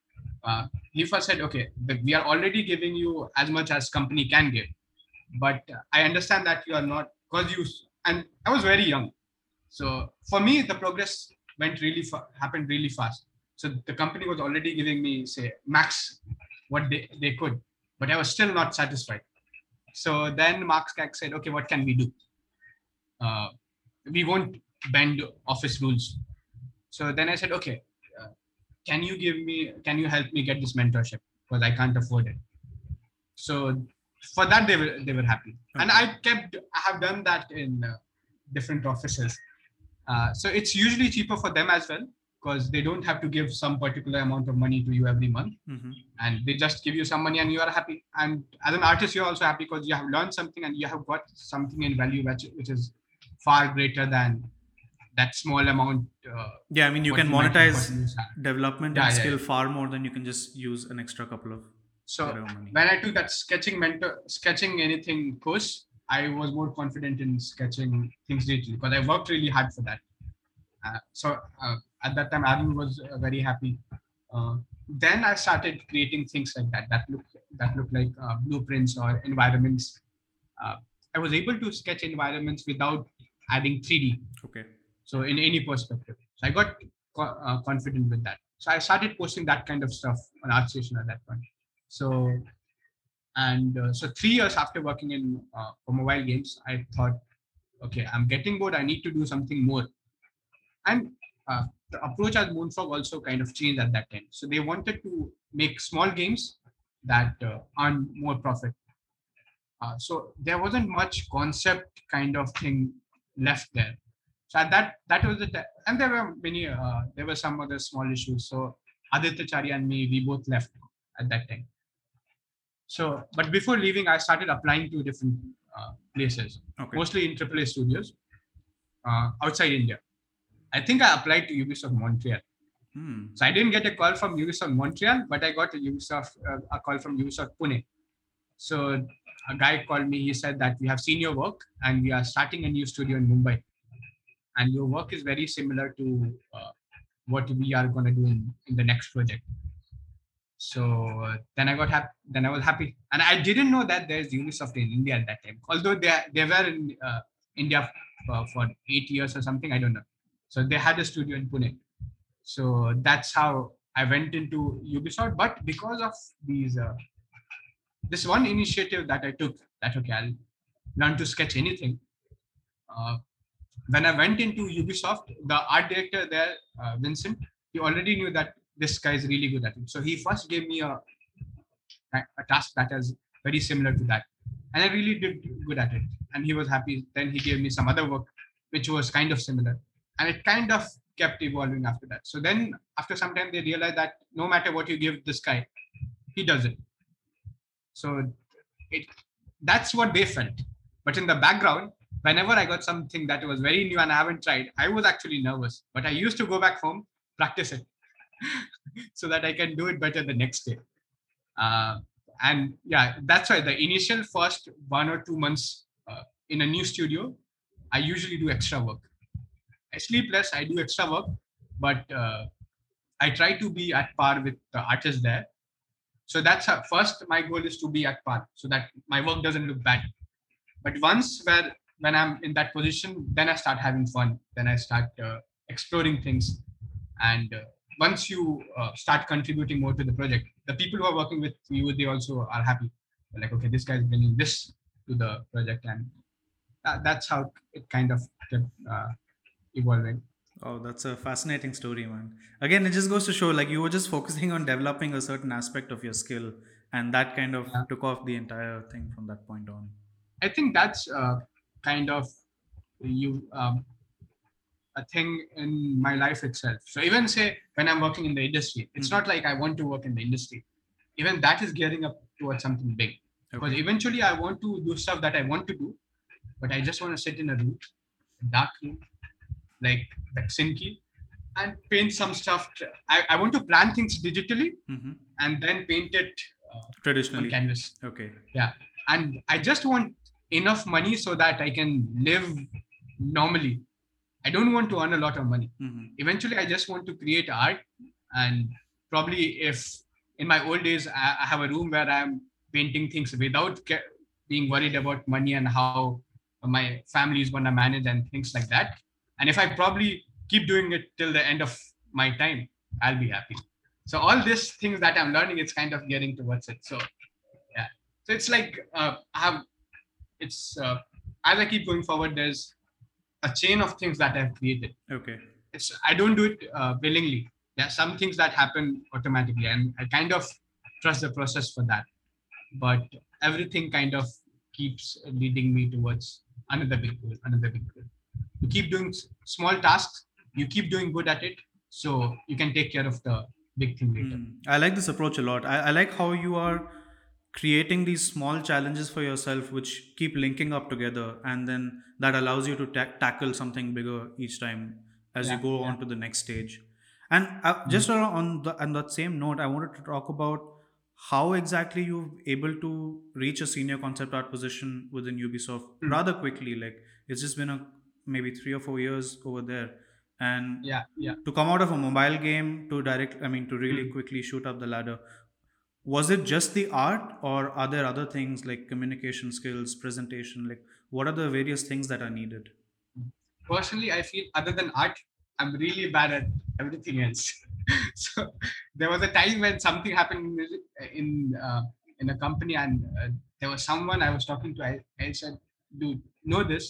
uh, he first said, okay, we are already giving you as much as company can give, but I understand that you are not because you and I was very young. So for me, the progress went really fa- happened really fast. So the company was already giving me say max what they, they could, but I was still not satisfied. So then Mark Skag said, okay, what can we do? Uh, we won't bend office rules. So then I said, okay, uh, can you give me, can you help me get this mentorship? Because I can't afford it. So for that, they were, they were happy. And I kept, I have done that in uh, different offices. Uh, so it's usually cheaper for them as well because they don't have to give some particular amount of money to you every month Mhm. and they just give you some money and you are happy and as an artist you're also happy because you have learned something and you have got something in value which, which is far greater than that small amount uh, Yeah, I mean, you can monetize gotten in salary. development Yeah, and yeah, skill far more than you can just use an extra couple of so when i took that sketching mentor sketching anything course i was more confident in sketching things digitally because i worked really hard for that. Uh, so uh, at that time Arun was uh, very happy. Uh, then i started creating things like that that look that look like uh, blueprints or environments. Uh, i was able to sketch environments without adding 3d Okay. So in any perspective so i got uh, confident with that. So i started posting that kind of stuff on artstation at that point. So and uh, so three years after working in uh, for mobile games i thought okay i'm getting bored. I need to do something more. And uh, the approach at moonfrog also kind of changed at that time. So they wanted to make small games that uh, earn more profit. Uh, so there wasn't much concept kind of thing left there so at that that was the and there were many uh, there were some other small issues. So aditya chari and me we both left at that time. So but before leaving i started applying to different uh, places Okay. mostly in AAA studios uh, outside india. I think i applied to ubisoft montreal. Hmm. so i didn't get a call from ubisoft montreal but i got a ubisoft uh, a call from ubisoft pune. So a guy called me he said that we have seen your work and we are starting a new studio in mumbai and your work is very similar to uh, what we are going to do in, in the next project. So uh, then i got happy then i was happy. And i didn't know that there's ubisoft in india at that time. Although they they were in uh, india for, for eight years or something i don't know. So they had a studio in pune. So that's how i went into ubisoft. But because of these uh, this one initiative that i took that okay i'll learn to sketch anything uh, when i went into ubisoft the art director there uh, vincent he already knew that this guy is really good at it. So he first gave me a a task that is very similar to that. And i really did good at it. And he was happy. Then he gave me some other work which was kind of similar. And it kind of kept evolving after that. So then after some time they realized that no matter what you give this guy he does it. So it that's what they felt. But in the background whenever i got something that was very new and i haven't tried i was actually nervous but i used to go back home <laughs> practice it <laughs> so that i can do it better the next day. Uh, and yeah that's why the initial first one or two months uh, in a new studio i usually do extra work. I sleep less i do extra work but uh, i try to be at par with the artists there. So that's how, first my goal is to be at par so that my work doesn't look bad. But once where when i'm in that position then i start having fun then i start uh, exploring things and uh, once you uh, start contributing more to the project the people who are working with you they also are happy They're like okay this guy is bringing this to the project, and that, that's how it kind of kept uh, evolving. Oh, that's a fascinating story, man. Again, it just goes to show like you were just focusing on developing a certain aspect of your skill, and that kind of Yeah. took off the entire thing from that point on. I think that's uh, kind of you um, a thing in my life itself. So even say when I'm working in the industry, it's Mhm. not like I want to work in the industry. Even that is gearing up towards something big. Because eventually I want to do stuff that I want to do, but I just want to sit in a room, a dark room, like like Sinki, and paint some stuff. I, I want to plan things digitally hmm and then paint it uh, on canvas Okay. Yeah. And I just want enough money so that I can live normally. I don't want to earn a lot of money. hmm Eventually, I just want to create art, and probably if in my old days I, I have a room where I'm painting things without ge- being worried about money and how my family is gonna manage and things like that. And if I probably keep doing it till the end of my time, I'll be happy. So all these things that I'm learning, it's kind of gearing towards it. So yeah, so it's like uh, I have, it's uh, as I keep going forward, there's a chain of things that I've created. Okay. It's I don't do it uh, willingly. There are some things that happen automatically, and I kind of trust the process for that. But everything kind of keeps leading me towards another big goal, another big goal. You keep doing small tasks, you keep doing good at it, so you can take care of the big thing later. Mm. I like this approach a lot. I, I like how you are creating these small challenges for yourself, which keep linking up together, and then that allows you to ta- tackle something bigger each time as you go yeah. on to the next stage. And uh, just on the on that same note, I wanted to talk about how exactly you've able to reach a senior concept art position within Ubisoft Mm. rather quickly. Like it's just been a maybe three or four years over there, and Yeah, yeah. to come out of a mobile game to direct i mean to really Mm. quickly shoot up the ladder was it just the art or are there other things like communication skills presentation like what are the various things that are needed? Personally i feel other than art i'm really bad at everything else. <laughs> So there was a time when something happened in uh, in a company and uh, there was someone i was talking to I, I said dude know this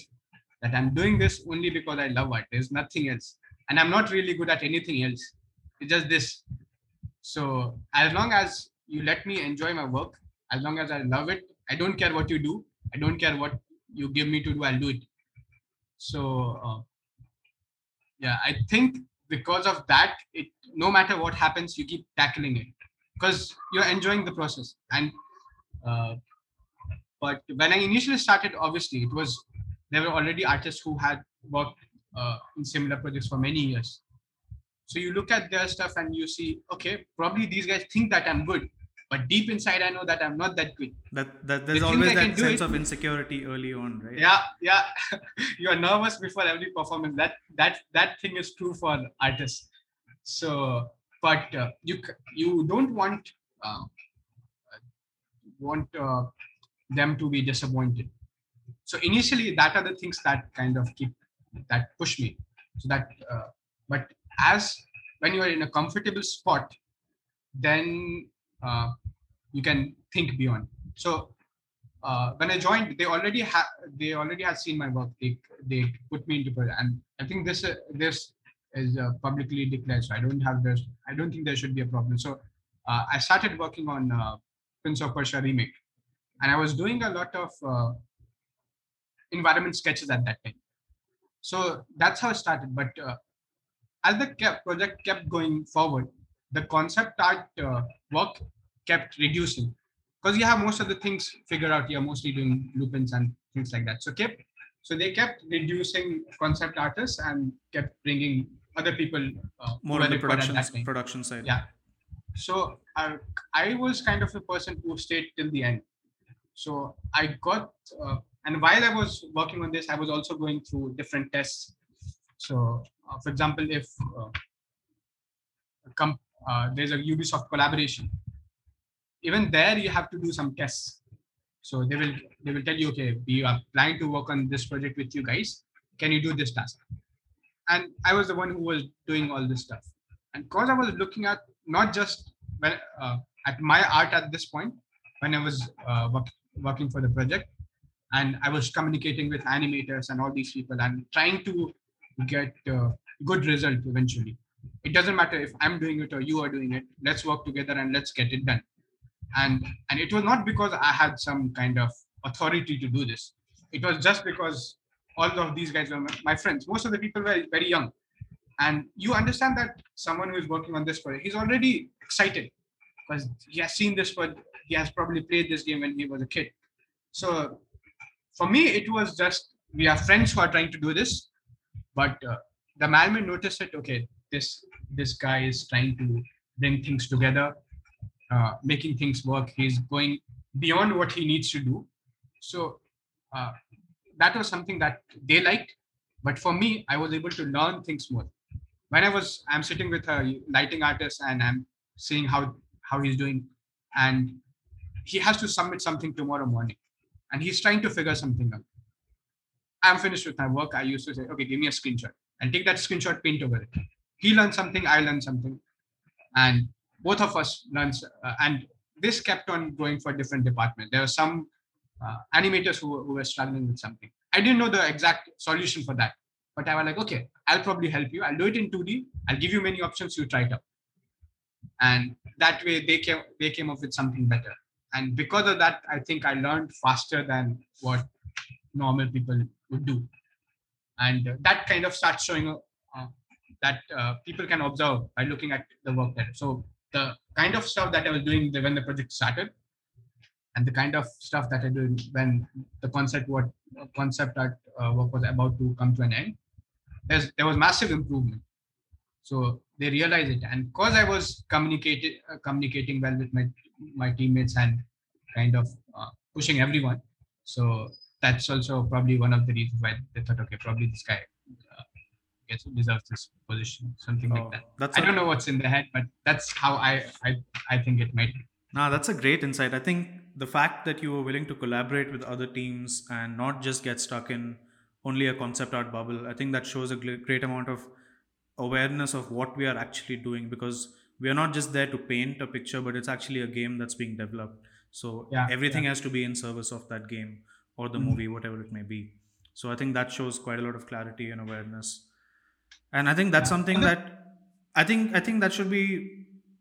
that i'm doing this only because i love art. There's nothing else. And i'm not really good at anything else. It's just this. So as long as you let me enjoy my work as long as i love it. I don't care what you do. I don't care what you give me to do i'll do it. So uh, yeah i think because of that it no matter what happens you keep tackling it because you're enjoying the process. And uh, but when i initially started obviously it was there were already artists who had worked uh, in similar projects for many years. So you look at their stuff and you see okay probably these guys think that i'm good but deep inside i know that i'm not that good that, that there's think always that sense of insecurity early on right? Yeah yeah. <laughs> You are nervous before every performance. That that that thing is true for artists. So but uh, you you don't want uh, want uh, them to be disappointed. So initially that are the things that kind of keep that push me. So that uh, but as when you are in a comfortable spot then uh, you can think beyond so uh, when I joined, they already had they already had seen my work. They they put me into project, and I think this uh, this is uh, publicly declared. So I don't have this. I don't think there should be a problem. So uh, I started working on uh, Prince of Persia remake, and I was doing a lot of uh, environment sketches at that time. So that's how it started. But as the project kept going forward, the concept art uh, work kept reducing because you have most of the things figured out. You're mostly doing blueprints and things like that. So kept so they kept reducing concept artists and kept bringing other people uh, more on the production production side Yeah. So I, I was kind of a person who stayed till the end. So I got, uh, and while I was working on this, I was also going through different tests. So, uh, for example, if uh, com- uh, there's a Ubisoft collaboration, even there you have to do some tests. So they will they will tell you, okay, we are planning to work on this project with you guys. Can you do this task? And I was the one who was doing all this stuff. And because I was looking at not just when uh, at my art at this point when I was uh, work, working for the project, and I was communicating with animators and all these people and trying to get uh, good result eventually. It doesn't matter if I'm doing it or you are doing it. Let's work together and let's get it done. And and it was not because I had some kind of authority to do this. It was just because all of these guys were my friends. Most of the people were very young, and you understand that someone who is working on this project, he's already excited because he has seen this, but he has probably played this game when he was a kid. So for me, it was just we are friends who are trying to do this, but uh, the management noticed it. Okay, this this guy is trying to bring things together, uh, making things work. He's going beyond what he needs to do. So uh, that was something that they liked. But for me, I was able to learn things more. When I was, I'm sitting with a lighting artist and I'm seeing how how he's doing, and he has to submit something tomorrow morning and he's trying to figure something out. I'm finished with my work. I used to say, okay, give me a screenshot and take that screenshot, paint over it. He learned something, I learned something, and both of us learned. Uh, and this kept on going for different departments. There were some uh, animators who, who were struggling with something. I didn't know the exact solution for that, but I was like, okay, I'll probably help you. I'll do it in 2D. I'll give you many options. You try it out, and that way they came they came up with something better and because of that i think i learned faster than what normal people would do and that kind of starts showing uh, that uh, people can observe by looking at the work there so the kind of stuff that i was doing when the project started and the kind of stuff that i did when the concept what concept art uh, work was about to come to an end there's there was massive improvement so they realized it and because i was communicating uh, communicating well with my my teammates and kind of uh, pushing everyone. So that's also probably one of the reasons why they thought, okay, probably this guy gets deserves this position, something oh, like that. That's I don't know what's in the head, but that's how I I, I think it might. Now that's a great insight. I think the fact that you were willing to collaborate with other teams and not just get stuck in only a concept art bubble, I think that shows a great amount of awareness of what we are actually doing because we are not just there to paint a picture but it's actually a game that's being developed so yeah, everything yeah. has to be in service of that game or the mm-hmm. movie whatever it may be so i think that shows quite a lot of clarity and awareness and i think that's something that i think i think that should be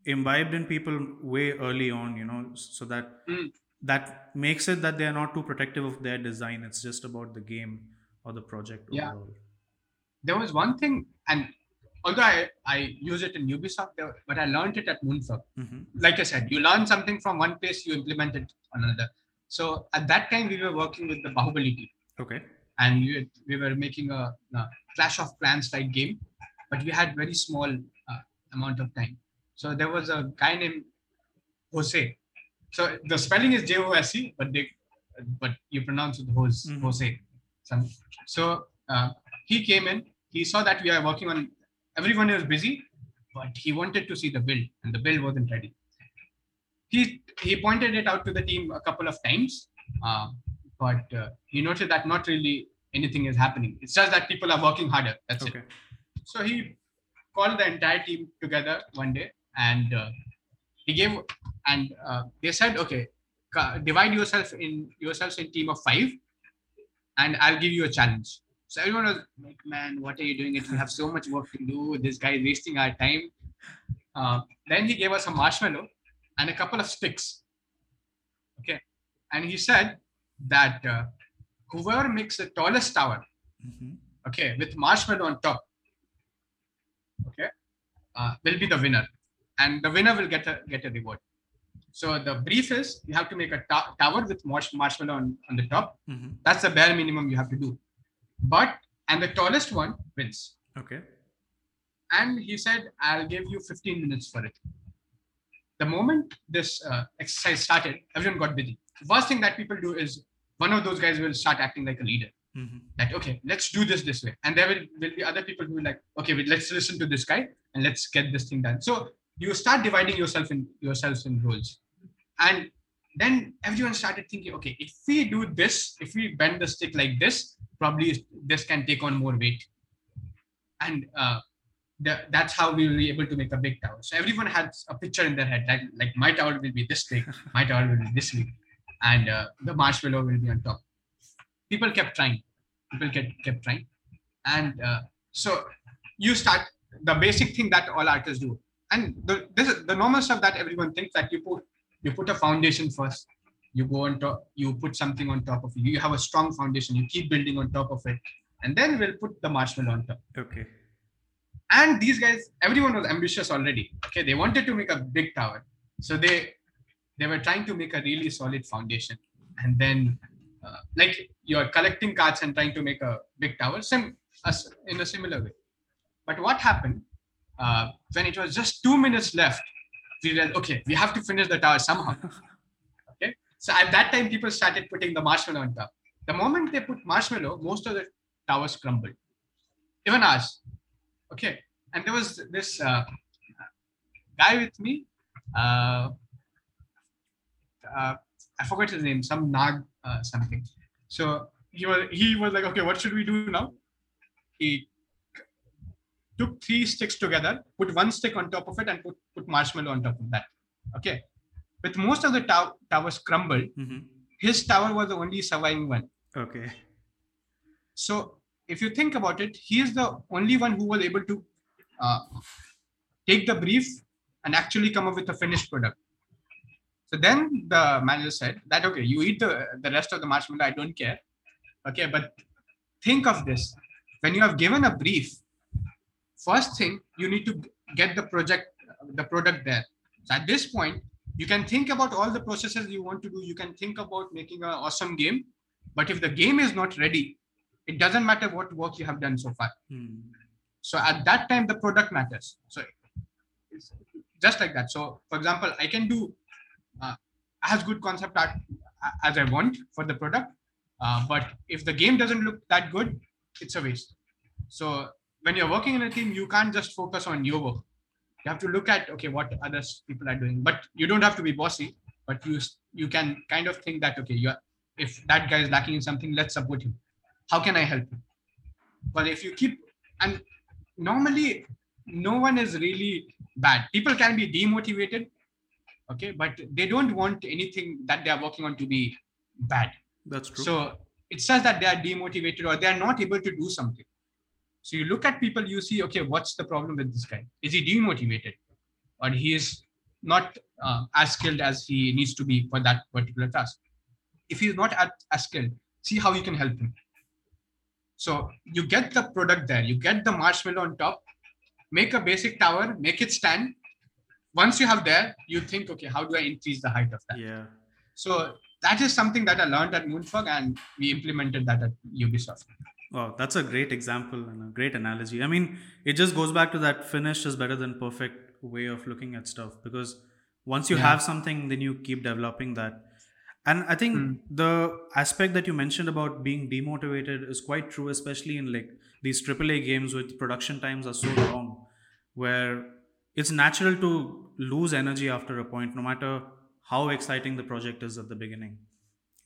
imbibed in people way early on you know so that mm. that makes it that they are not too protective of their design it's just about the game or the project yeah overall. there was one thing and although I, I use it in Ubisoft, but I learned it at Moonfrog. Mm-hmm. Like I said, you learn something from one place, you implement it on another. So at that time, we were working with the Bahubali team. Okay. And we, we were making a, a Clash of Clans type game, but we had very small uh, amount of time. So there was a guy named Jose. So the spelling is J O S E, but they, but you pronounce it Jose. Mm-hmm. Jose. So uh, he came in. He saw that we are working on everyone was busy, but he wanted to see the build, and the build wasn't ready. He he pointed it out to the team a couple of times, uh, but uh, he noted that not really anything is happening. It's just that people are working harder. That's okay. it. So he called the entire team together one day, and uh, he gave and uh, they said, okay, divide yourself in yourselves in team of five, and I'll give you a challenge. So everyone was like, man, what are you doing? It we have so much work to do. This guy is wasting our time. Uh, then he gave us a marshmallow and a couple of sticks. Okay. And he said that uh, whoever makes the tallest tower, mm-hmm. okay, with marshmallow on top, okay, uh, will be the winner. And the winner will get a get a reward. So the brief is you have to make a ta- tower with marsh- marshmallow on, on the top. Mm-hmm. That's the bare minimum you have to do but and the tallest one wins. Okay. And he said, "I'll give you 15 minutes for it." The moment this uh, exercise started, everyone got busy. First thing that people do is one of those guys will start acting like a leader. Mm-hmm. Like, okay, let's do this this way, and there will, will be other people who will like, okay, let's listen to this guy and let's get this thing done. So you start dividing yourself in yourselves in roles, and then everyone started thinking, okay, if we do this, if we bend the stick like this, probably this can take on more weight. And uh, the, that's how we will be able to make a big tower. So everyone has a picture in their head, like, like my tower will be this big, my tower will be this big, and uh, the marshmallow will be on top. people kept trying. People kept kept trying, and uh, so you start the basic thing that all artists do, and the this is the normal stuff that everyone thinks that you put you put a foundation first. You go on top, you put something on top of it. You have a strong foundation. You keep building on top of it, and then we'll put the marshmallow on top. Okay. And these guys, everyone was ambitious already. Okay, they wanted to make a big tower, so they they were trying to make a really solid foundation, and then uh, like you're collecting cards and trying to make a big tower, sim as in a similar way. But what happened uh, when it was just two minutes left? We realized, okay, we have to finish the tower somehow. <laughs> Okay, so at that time, people started putting the marshmallow on top. The moment they put marshmallow, most of the towers crumbled. Even ours. Okay, and there was this uh, guy with me. Uh, I forgot his name, some Nag uh, something. So he was he was like, okay, what should we do now? He took three sticks together, put one stick on top of it, and put, put marshmallow on top of that. Okay. With most of the tow- towers crumbled, Mhm. his tower was the only surviving one. Okay. So if you think about it, he is the only one who was able to uh, take the brief and actually come up with a finished product. So then the manager said that okay, you eat the the rest of the marshmallow, I don't care. Okay, but think of this: when you have given a brief, first thing you need to get the project, the product there. So at this point, you can think about all the processes you want to do. You can think about making an awesome game, but if the game is not ready, it doesn't matter what work you have done so far. Hmm. So at that time, the product matters. So just like that. So for example, I can do as good concept art as I want for the product, uh, but if the game doesn't look that good, it's a waste. So when you're working in a team, you can't just focus on your work. You have to look at okay what others people are doing, but you don't have to be bossy. But you you can kind of think that okay, you if that guy is lacking in something, let's support him. How can I help him? But if you keep and normally no one is really bad people can be demotivated okay? But they don't want anything that they are working on to be bad. That's true. so it says that they are demotivated or they are not able to do something. So you look at people you see okay what's the problem with this guy? Is he demotivated? Or he is not uh, as skilled as he needs to be for that particular task. If he's not at, as skilled see how you can help him. So you get the product there, you get the marshmallow on top, make a basic tower, make it stand. Once you have there, you think, okay, how do I increase the height of that? yeah. So that is something that I learned at Moonfrog and we implemented that at Ubisoft. Wow, that's a great example and a great analogy. I mean, it just goes back to that finish is better than perfect way of looking at stuff because once you Yeah. have something, then you keep developing that. And I think Hmm. the aspect that you mentioned about being demotivated is quite true, especially in like these AAA games with production times are so long, where it's natural to lose energy after a point, no matter how exciting the project is at the beginning.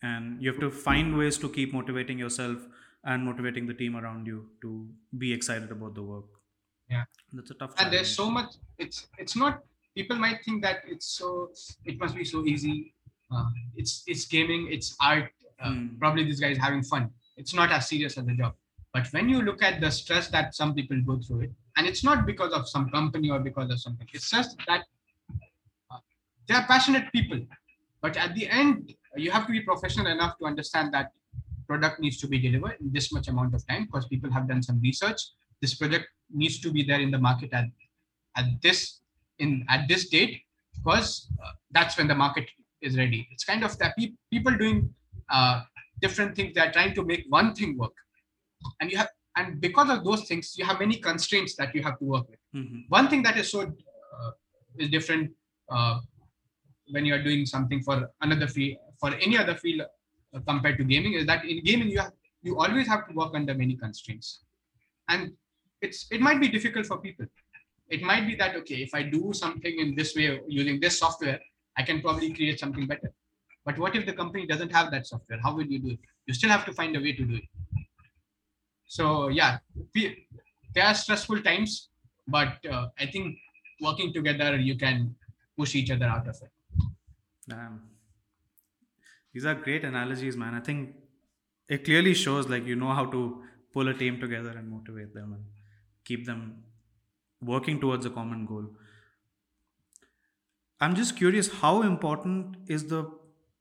And you have to find ways to keep motivating yourself and motivating the team around you to be excited about the work. Yeah. That's a tough And there's so much, it's it's not people might think that it's so it must be so easy. Uh, it's it's gaming, it's art. Uh, Hmm. Probably this guy is having fun. It's not as serious as the job. But when you look at the stress that some people go through it, and it's not because of some company or because of something, it's just that they are passionate people. But at the end, you have to be professional enough to understand that product needs to be delivered in this much amount of time because people have done some research. This project needs to be there in the market at, at this in at this date because uh, that's when the market is ready. It's kind of that pe- people doing uh, different things. They're trying to make one thing work, and you have and because of those things, you have many constraints that you have to work with. Mhm. One thing that is so uh, is different uh, when you are doing something for another field for any other field uh, compared to gaming is that in gaming you have you always have to work under many constraints. And it's it might be difficult for people. It might be that okay if i do something in this way using this software i can probably create something better. But what if the company doesn't have that software? How will you do it? You still have to find a way to do it. So yeah pe- there are stressful times but uh, i think working together you can push each other out of it Damn. These are great analogies, man. I think it clearly shows like you know how to pull a team together and motivate them and keep them working towards a common goal. I'm just curious how important is the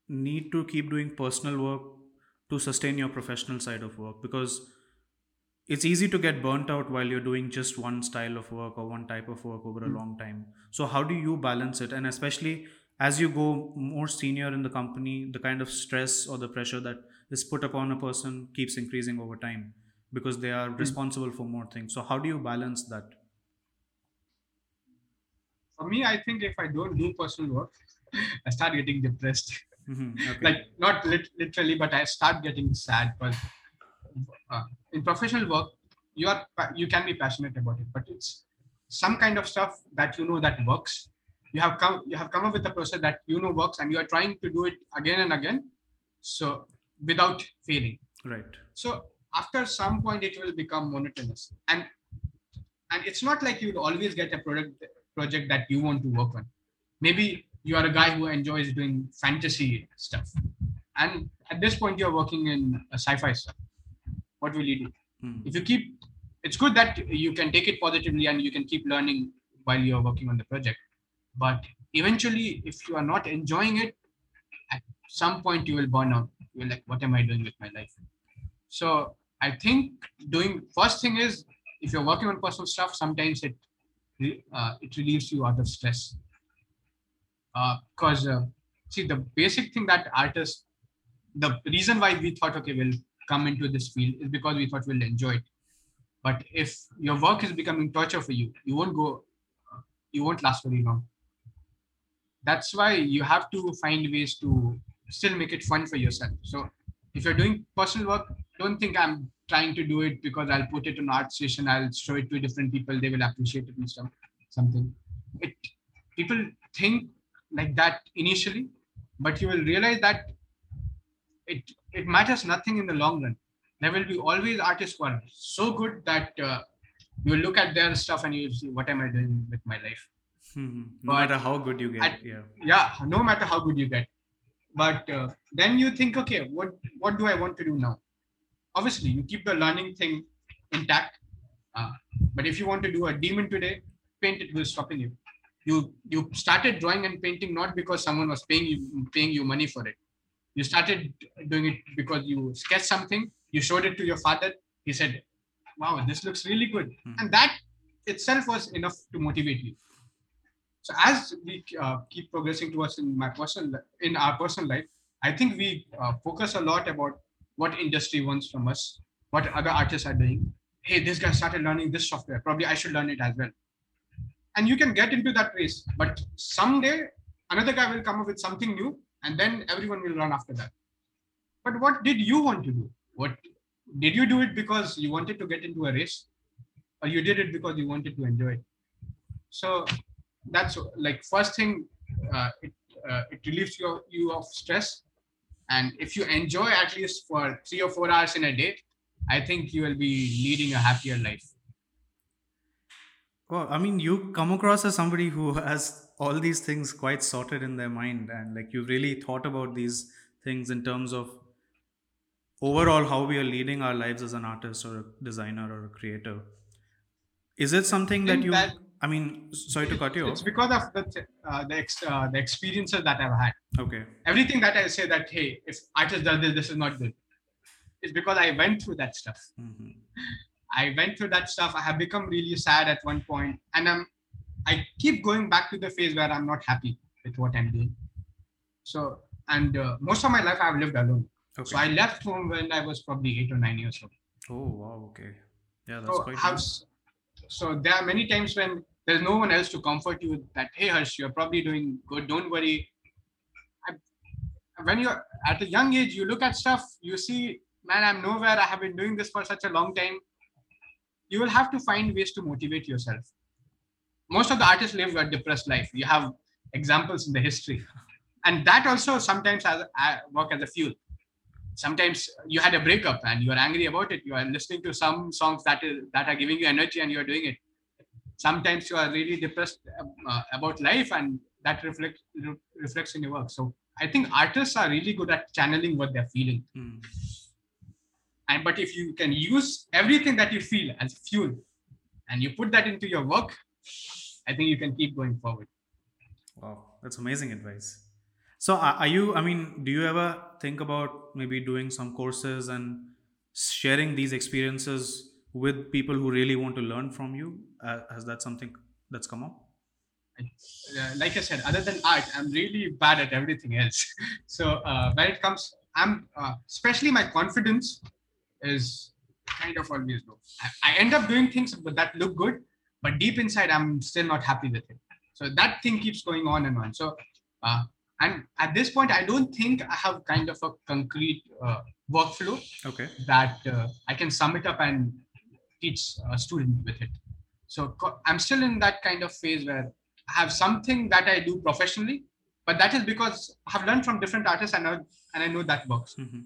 need to keep doing personal work to sustain your professional side of work because it's easy to get burnt out while you're doing just one style of work or one type of work over a Mm. long time. So how do you balance it and especially as you go more senior in the company the kind of stress or the pressure that is put upon a person keeps increasing over time because they are Mm. responsible for more things. So how do you balance that? For me, I think if I don't do personal work, <laughs> I start getting depressed. Mhm, <laughs> Okay. like not lit- literally, but I start getting sad. But uh, in professional work, you are you can be passionate about it, but it's some kind of stuff that you know that works. You have come you have come up with a process that you know works, and you are trying to do it again and again, so without failing. right. So after some point, it will become monotonous, and and it's not like you'll always get a product project that you want to work on. Maybe you are a guy who enjoys doing fantasy stuff, and at this point you're working in a sci-fi stuff. What will you do? Hmm. If you keep, it's good that you can take it positively and you can keep learning while you're working on the project. But eventually, if you are not enjoying it, at some point you will burn out. You're like, what am I doing with my life? So I think doing first thing is if you're working on personal stuff, sometimes it uh, it relieves you out of stress. Because uh, see, the basic thing that artists, the reason why we thought okay, we'll come into this field is because we thought we'll enjoy it. But if your work is becoming torture for you, you won't go, uh, you won't last very long. That's why you have to find ways to still make it fun for yourself. So if you're doing personal work, don't think I'm trying to do it because I'll put it on art station, I'll show it to different people, they will appreciate it and stuff. Something. It people think like that initially, but you will realize that it it matters nothing in the long run. There will be always artists who are so good that uh, you look at their stuff and you see what am I doing with my life. Hmm. No But matter how good you get, at- yeah. Yeah, no matter how good you get, but uh, then you think, okay, what what do I want to do now? Obviously, you keep the learning thing intact. Uh, but if you want to do a demon today, paint it will stopping you. You you started drawing and painting not because someone was paying you paying you money for it. You started doing it because you sketched something, you showed it to your father. He said, "Wow, this looks really good," Mhm. and that itself was enough to motivate you. So as we uh, keep progressing towards in my personal in our personal life, I think we uh, focus a lot about what industry wants from us, what other artists are doing. Hey, this guy started learning this software. Probably I should learn it as well. And you can get into that race, but someday another guy will come up with something new, and then everyone will run after that. But what did you want to do? What did you do it because you wanted to get into a race, or you did it because you wanted to enjoy it? So that's like first thing uh, it uh, it relieves you you of stress and if you enjoy at least for three or four hours in a day i think you will be leading a happier life Well, I mean, you come across as somebody who has all these things quite sorted in their mind, and like you've really thought about these things in terms of overall how we are leading our lives as an artist or a designer or a creator. Is it something that you? that- I mean, sorry to cut you off. it's because of the uh, the, ex- uh, the experiences that i've had Okay. everything that i say that hey if artist does this this is not good it's because i went through that stuff hmm I went through that stuff. I have become really sad at one point, and I'm I keep going back to the phase where I'm not happy with what I'm doing. So, and uh, most of my life I've lived alone. Okay. So I left home when I was probably eight or nine years old. oh wow. Okay. Yeah, that's So, quite. nice. so there are many times when there's no one else to comfort you that hey Harsh, you're probably doing good. Don't worry. When you're at a young age, you look at stuff, you see, man, I'm nowhere. I have been doing this for such a long time. You will have to find ways to motivate yourself. Most of the artists live a depressed life. You have examples in the history, and that also sometimes has uh, work as a fuel. Sometimes you had a breakup and you are angry about it. You are listening to some songs that is that are giving you energy, and you are doing it. Sometimes you are really depressed uh, about life, and that reflects reflects in your work. So I think artists are really good at channeling what they're feeling. Hmm. and but if you can use everything that you feel as fuel and you put that into your work i think you can keep going forward Wow, that's amazing advice. So, are you, I mean, do you ever think about maybe doing some courses and sharing these experiences with people who really want to learn from you? Uh, has that something that's come up? like I said, other than art, I'm really bad at everything else. <laughs> So uh, when it comes, I'm uh, especially my confidence is kind of always low. I, I end up doing things that look good, but deep inside, I'm still not happy with it. So that thing keeps going on and on. So uh, and at this point, I don't think I have kind of a concrete uh, workflow Okay. that uh, I can sum it up and teach a student with it. So I'm still in that kind of phase where I have something that I do professionally, but that is because I have learned from different artists and I, and I know that works. hmm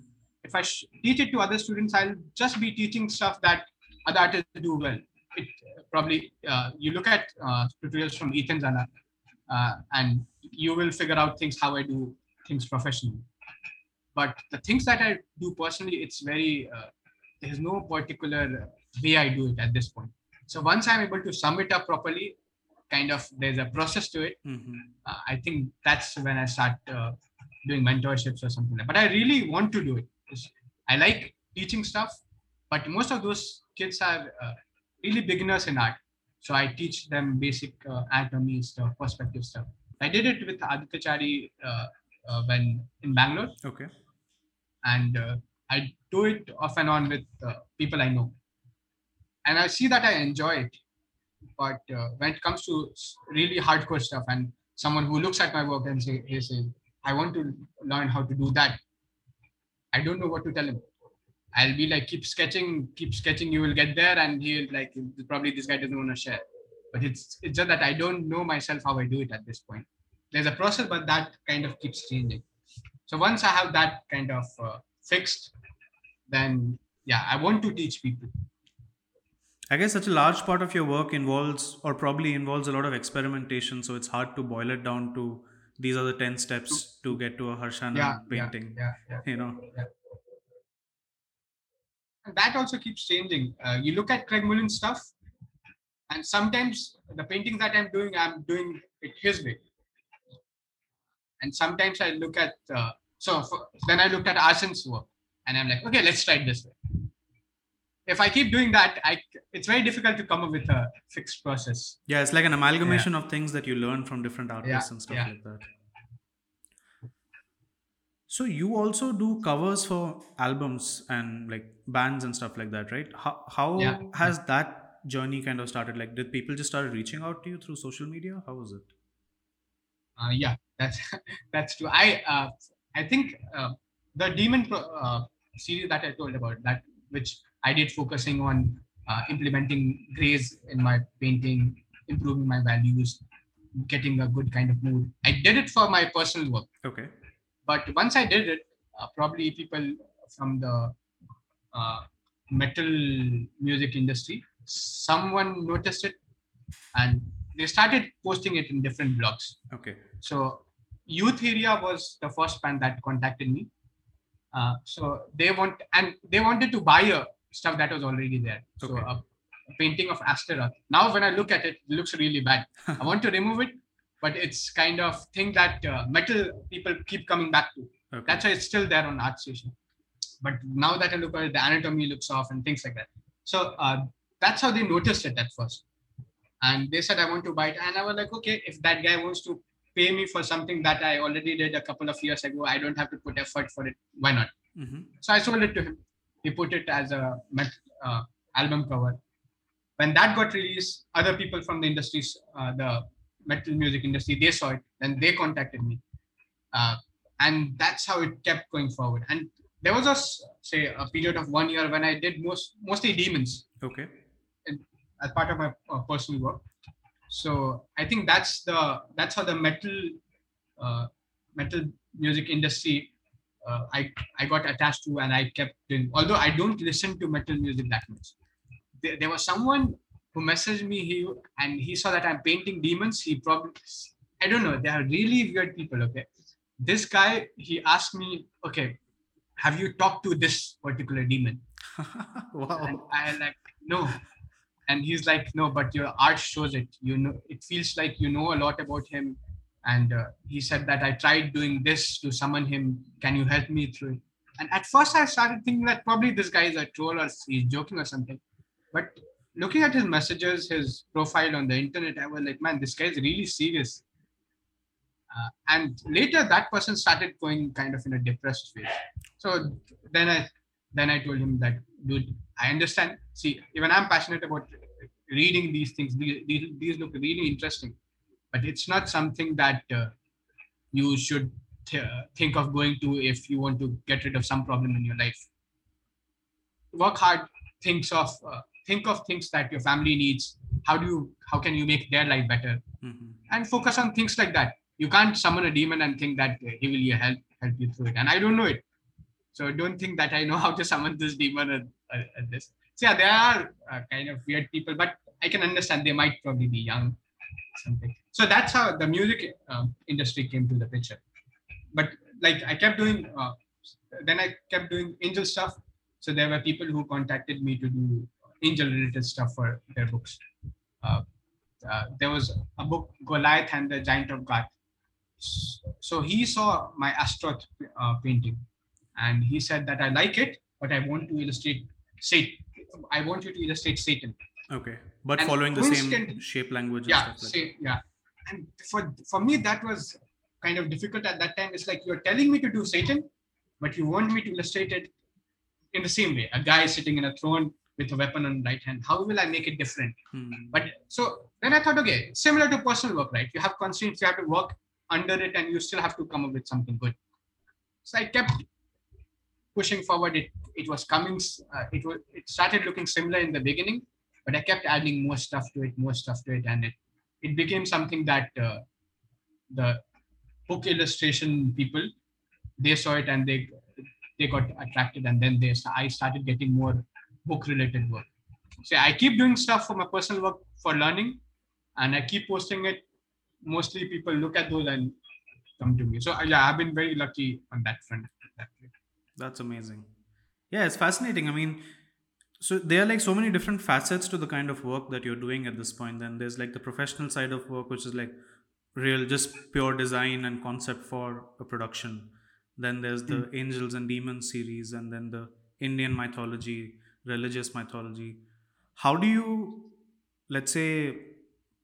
If I sh- teach it to other students, I'll just be teaching stuff that other artists do well. It probably uh, you look at uh, tutorials from Eytan Zana, uh, and you will figure out things how I do things professionally. But the things that I do personally, it's very uh, there's no particular way I do it at this point. So once I'm able to sum it up properly, kind of there's a process to it. hmm Uh, I think that's when I start uh, doing mentorships or something like. But I really want to do it. I like teaching stuff, but most of those kids are uh, really beginners in art. So I teach them basic uh, anatomy stuff, perspective stuff. I did it with Aditya Chari uh, uh, when in Bangalore, Okay. and uh, I do it off and on with uh, people I know, and I see that I enjoy it. But uh, when it comes to really hardcore stuff, and someone who looks at my work and say, hey, say, "I want to learn how to do that," I don't know what to tell him. I'll be like, "Keep sketching, keep sketching. You will get there," and he'll like, "Probably this guy doesn't want to share." But it's it's just that I don't know myself how I do it at this point. There's a process, but that kind of keeps changing. So once I have that kind of uh, fixed, then yeah, I want to teach people. I guess such a large part of your work involves, or probably involves, a lot of experimentation. So it's hard to boil it down to these are the ten steps to get to a Harshan Yeah, yeah, painting. yeah, yeah. You know. And that also keeps changing. Uh, you look at Craig Mullins stuff, and sometimes the paintings that I'm doing, I'm doing it his way. And sometimes I look at, uh, so for, then I looked at Arsen's work, and I'm like, okay, let's try it this way. If I keep doing that, I it's very difficult to come up with a fixed process. Yeah, it's like an amalgamation of things that you learn from different artists and stuff yeah. like that. So you also do covers for albums and like bands and stuff like that, right? How how Yeah. has that journey kind of started? Like, did people just start reaching out to you through social media? How was it? Uh, yeah, <laughs> that's that's true. I uh, I think uh, the demon pro, uh, series that I told about that, which I did focusing on uh, implementing grays in my painting, improving my values, getting a good kind of mood. I did it for my personal work, Okay. but once I did it, uh, probably people from the uh, metal music industry, someone noticed it, and they started posting it in different blogs. Okay. So Youth Area was the first band that contacted me. Uh, so they want and they wanted to buy a stuff that was already there. So a, a painting of Astaroth. Now when I look at it, it looks really bad. <laughs> I want to remove it, but it's kind of thing that uh, metal people keep coming back to. Okay. That's why it's still there on Art Station. But now that I look at it, the anatomy looks off and things like that. So uh, that's how they noticed it at first. And they said, I want to buy it. And I was like, okay, if that guy wants to pay me for something that I already did a couple of years ago, I don't have to put effort for it. Why not? hmm So I sold it to him. He put it as a uh, album cover. When that got released, other people from the industries, uh, the metal music industry, they saw it. and they contacted me, uh, and that's how it kept going forward. And there was a say a period of one year when I did most mostly demons Okay. as part of my uh, personal work. So I think that's the that's how the metal uh, metal music industry uh, I I got attached to and I kept in. Although I don't listen to metal music that much, there, there was someone who messaged me he and he saw that I'm painting demons. He probably I don't know. They are really weird people. Okay, this guy he asked me, okay, have you talked to this particular demon? <laughs> wow. And I like, no. And he's like, no, but your art shows it. You know, it feels like you know a lot about him. And uh, he said that I tried doing this to summon him. Can you help me through it? And at first, I started thinking that probably this guy is a troll or he's joking or something. But looking at his messages, his profile on the internet, I was like, man, this guy is really serious. Uh, and later, that person started going kind of in a depressed phase. So then I then I told him that, dude, I understand. See, even I'm passionate about reading these things. These, these, these look really interesting, but it's not something that uh, you should th- think of going to if you want to get rid of some problem in your life. Work hard. Thinks of uh, think of things that your family needs. How do you how can you make their life better? Mhm. And focus on things like that. You can't summon a demon and think that he will help help you through it. And I don't know it. So don't think that I know <laughs> how to summon this demon at this. So yeah, there are uh, kind of weird people, but I can understand they might probably be young, something. So that's how the music um, industry came to the picture. But like I kept doing, uh, then I kept doing angel stuff. So there were people who contacted me to do angel related stuff for their books. Uh, uh, there was a book Goliath and the Giant of God. So he saw my Astaroth uh, painting and he said that I like it, but I want to illustrate Satan. I want you to illustrate Satan. Okay. But And following the same shape language and Yeah, stuff like yeah. And for for me, that was kind of difficult at that time. It's like you're telling me to do Satan, but you want me to illustrate it in the same way. A guy sitting in a throne with a weapon on right hand. How will I make it different? Hmm. But so then I thought, okay, similar to personal work, right? You have constraints, you have to work under it, and you still have to come up with something good. So I kept pushing forward. It it was coming. Uh, it was it started looking similar in the beginning, but I kept adding more stuff to it, more stuff to it, and it it became something that uh, the book illustration people they saw it and they they got attracted, and then they I started getting more book related work. So I keep doing stuff for my personal work for learning, and I keep posting it. Mostly people look at those and come to me. So yeah, I've been very lucky on that front. That's amazing. Yeah, it's fascinating. I mean, so there are like so many different facets to the kind of work that you're doing at this point. Then there's like the professional side of work, which is like real, just pure design and concept for a production. Then there's the hmm. Angels and Demons series, and then the Indian mythology, religious mythology. How do you, let's say,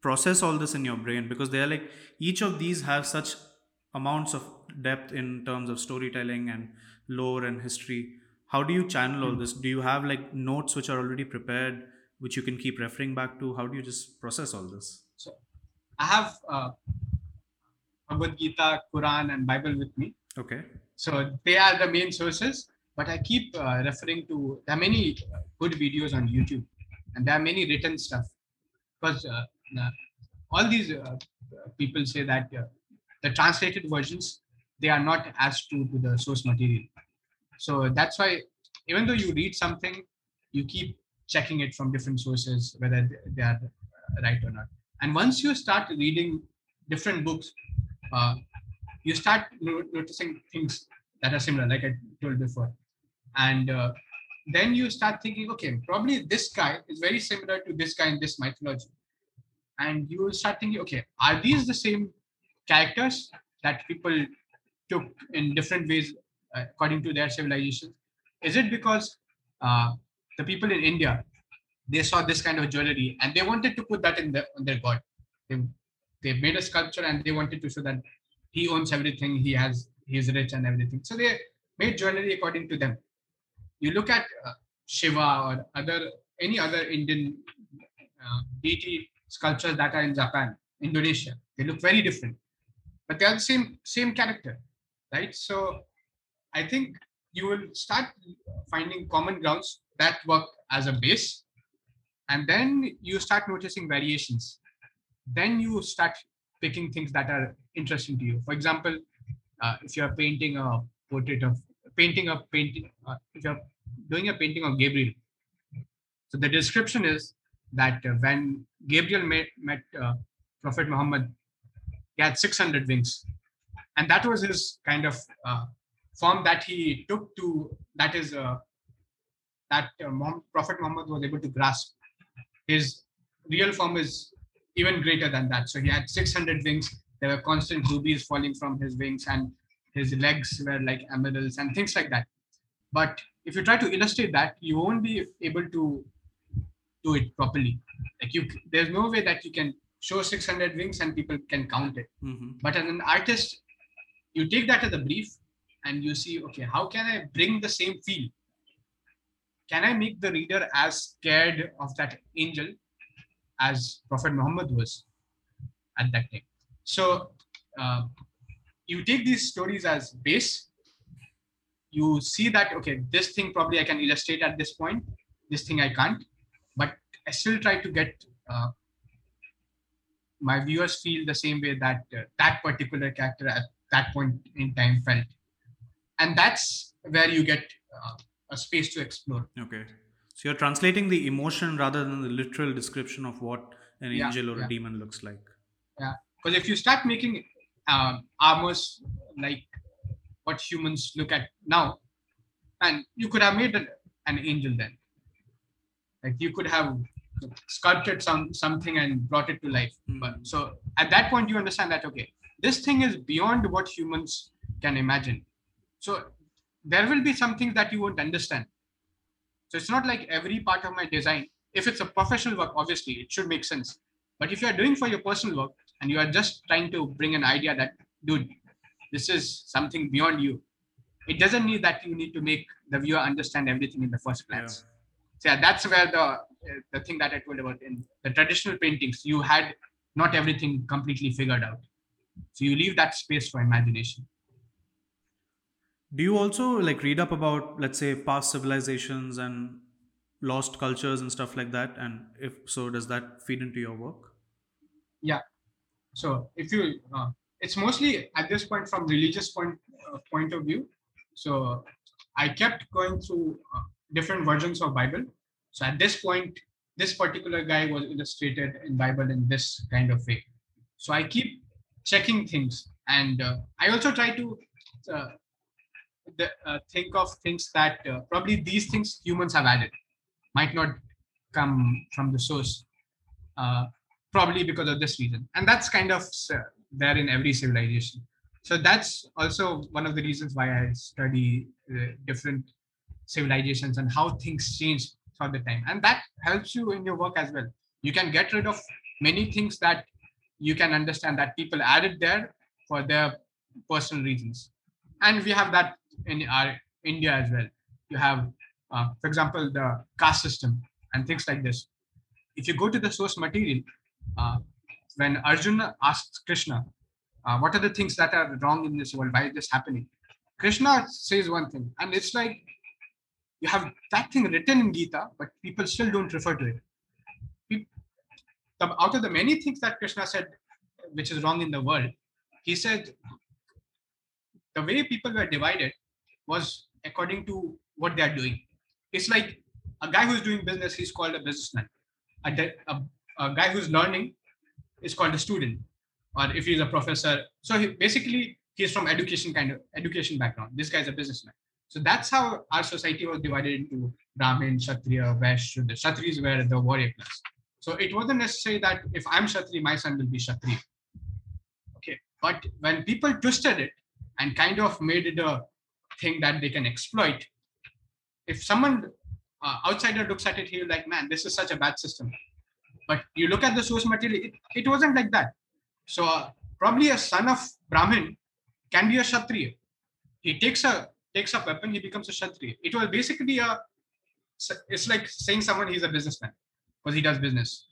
process all this in your brain? Because they're like each of these have such amounts of depth in terms of storytelling and lore and history how do you channel all this do you have like notes which are already prepared which you can keep referring back to how do you just process all this So I have uh, Bhagavad Gita, Quran, and Bible with me. okay So they are the main sources. But I keep uh, referring to there are many good videos on YouTube, and there are many written stuff. Because uh, uh, all these uh, people say that uh, the translated versions they are not as true to the source material. So that's why even though you read something, you keep checking it from different sources whether they are right or not. And once you start reading different books, uh, you start no- noticing things that are similar, like I told before. And uh, then you start thinking, okay, probably this guy is very similar to this guy in this mythology. And you will start thinking, okay, are these the same characters that people took in different ways according to their civilization? Is it because uh, the people in India they saw this kind of jewelry and they wanted to put that in the, their god? They, they made a sculpture and they wanted to show that he owns everything, he has, he is rich and everything. So they made jewelry according to them. You look at uh, Shiva or other any other Indian uh, deity sculptures that are in Japan, Indonesia, they look very different, but they are the same same character, right? So I think you will start finding common grounds that work as a base, and then you start noticing variations. Then you start picking things that are interesting to you. For example, uh, if you're painting a portrait of painting a painting, uh, if you're doing a painting of Gabriel, so the description is that uh, when Gabriel met, met uh, Prophet Muhammad, he had 600 wings, and that was his kind of uh, form that he took to. That is uh, that uh, Prophet Muhammad was able to grasp. His real form is even greater than that. So he had 600 wings. There were constant rubies falling from his wings, and his legs were like emeralds and things like that. But if you try to illustrate that, you won't be able to do it properly. Like you, there's no way that you can show 600 wings and people can count it. Mhm. But as an artist, you take that as a brief and you see, okay, how can I bring the same feel? Can I make the reader as scared of that angel as Prophet Muhammad was at that time? So uh, you take these stories as base. You see that, okay, this thing probably I can illustrate at this point, this thing I can't, but I still try to get uh, my viewers feel the same way that uh, that particular character at that point in time felt and that's where you get uh, a space to explore Okay. So you're translating the emotion rather than the literal description of what an Yeah, angel or yeah. a demon looks like. Yeah. Because if you start making um, armors like what humans look at now and you could have made an, an angel then like you could have sculpted some something and brought it to life but Mhm. so at that point you understand that okay this thing is beyond what humans can imagine so there will be some things that you won't understand so it's not like every part of my design if it's a professional work obviously it should make sense but if you are doing for your personal work and you are just trying to bring an idea that dude this is something beyond you it doesn't need that you need to make the viewer understand everything in the first glance so yeah, that's where the the thing that I told about in the traditional paintings, you had not everything completely figured out. So you leave that space for imagination. Do you also like read up about, let's say, past civilizations and lost cultures and stuff like that? And if so, does that feed into your work? Yeah. So if you, uh, it's mostly at this point from religious point uh, point of view. So I kept going through uh, different versions of Bible. So at this point, this particular guy was illustrated in Bible in this kind of way. So I keep checking things, and uh, I also try to uh, the, uh, think of things that uh, probably these things humans have added might not come from the source. Uh, probably because of this reason. And that's kind of there in every civilization. So that's also one of the reasons why i study different civilizations and how things change throughout the time. And that helps you in your work as well. You can get rid of many things that you can understand that people added there for their personal reasons. And we have that in our india as well you have uh, for example the caste system and things like this if you go to the source material uh, when Arjuna asks Krishna, uh, what are the things that are wrong in this world? Why is this happening? Krishna says one thing, and it's like you have that thing written in Gita, but people still don't refer to it. Out of the many things that Krishna said, which is wrong in the world, he said the way people were divided was according to what they are doing. It's like a guy who's doing business, he's called a businessman. A, de- a a guy who's learning is called a student or if he's a professor so he, basically he's from education kind of education background this guy's a businessman so that's how our society was divided into brahmin kshatriya vaishya Shudra. kshatris were the warrior class so it wasn't necessary that if i'm kshatri my son will be kshatri okay but when people twisted it and kind of made it a thing that they can exploit if someone uh, outsider looks at it he'll like man this is such a bad system but you look at the source material, it, it wasn't like that. So uh, probably a son of Brahmin can be a Kshatriya. He takes a takes a weapon, he becomes a Kshatriya. It was basically a it's like saying someone he's a businessman because he does business.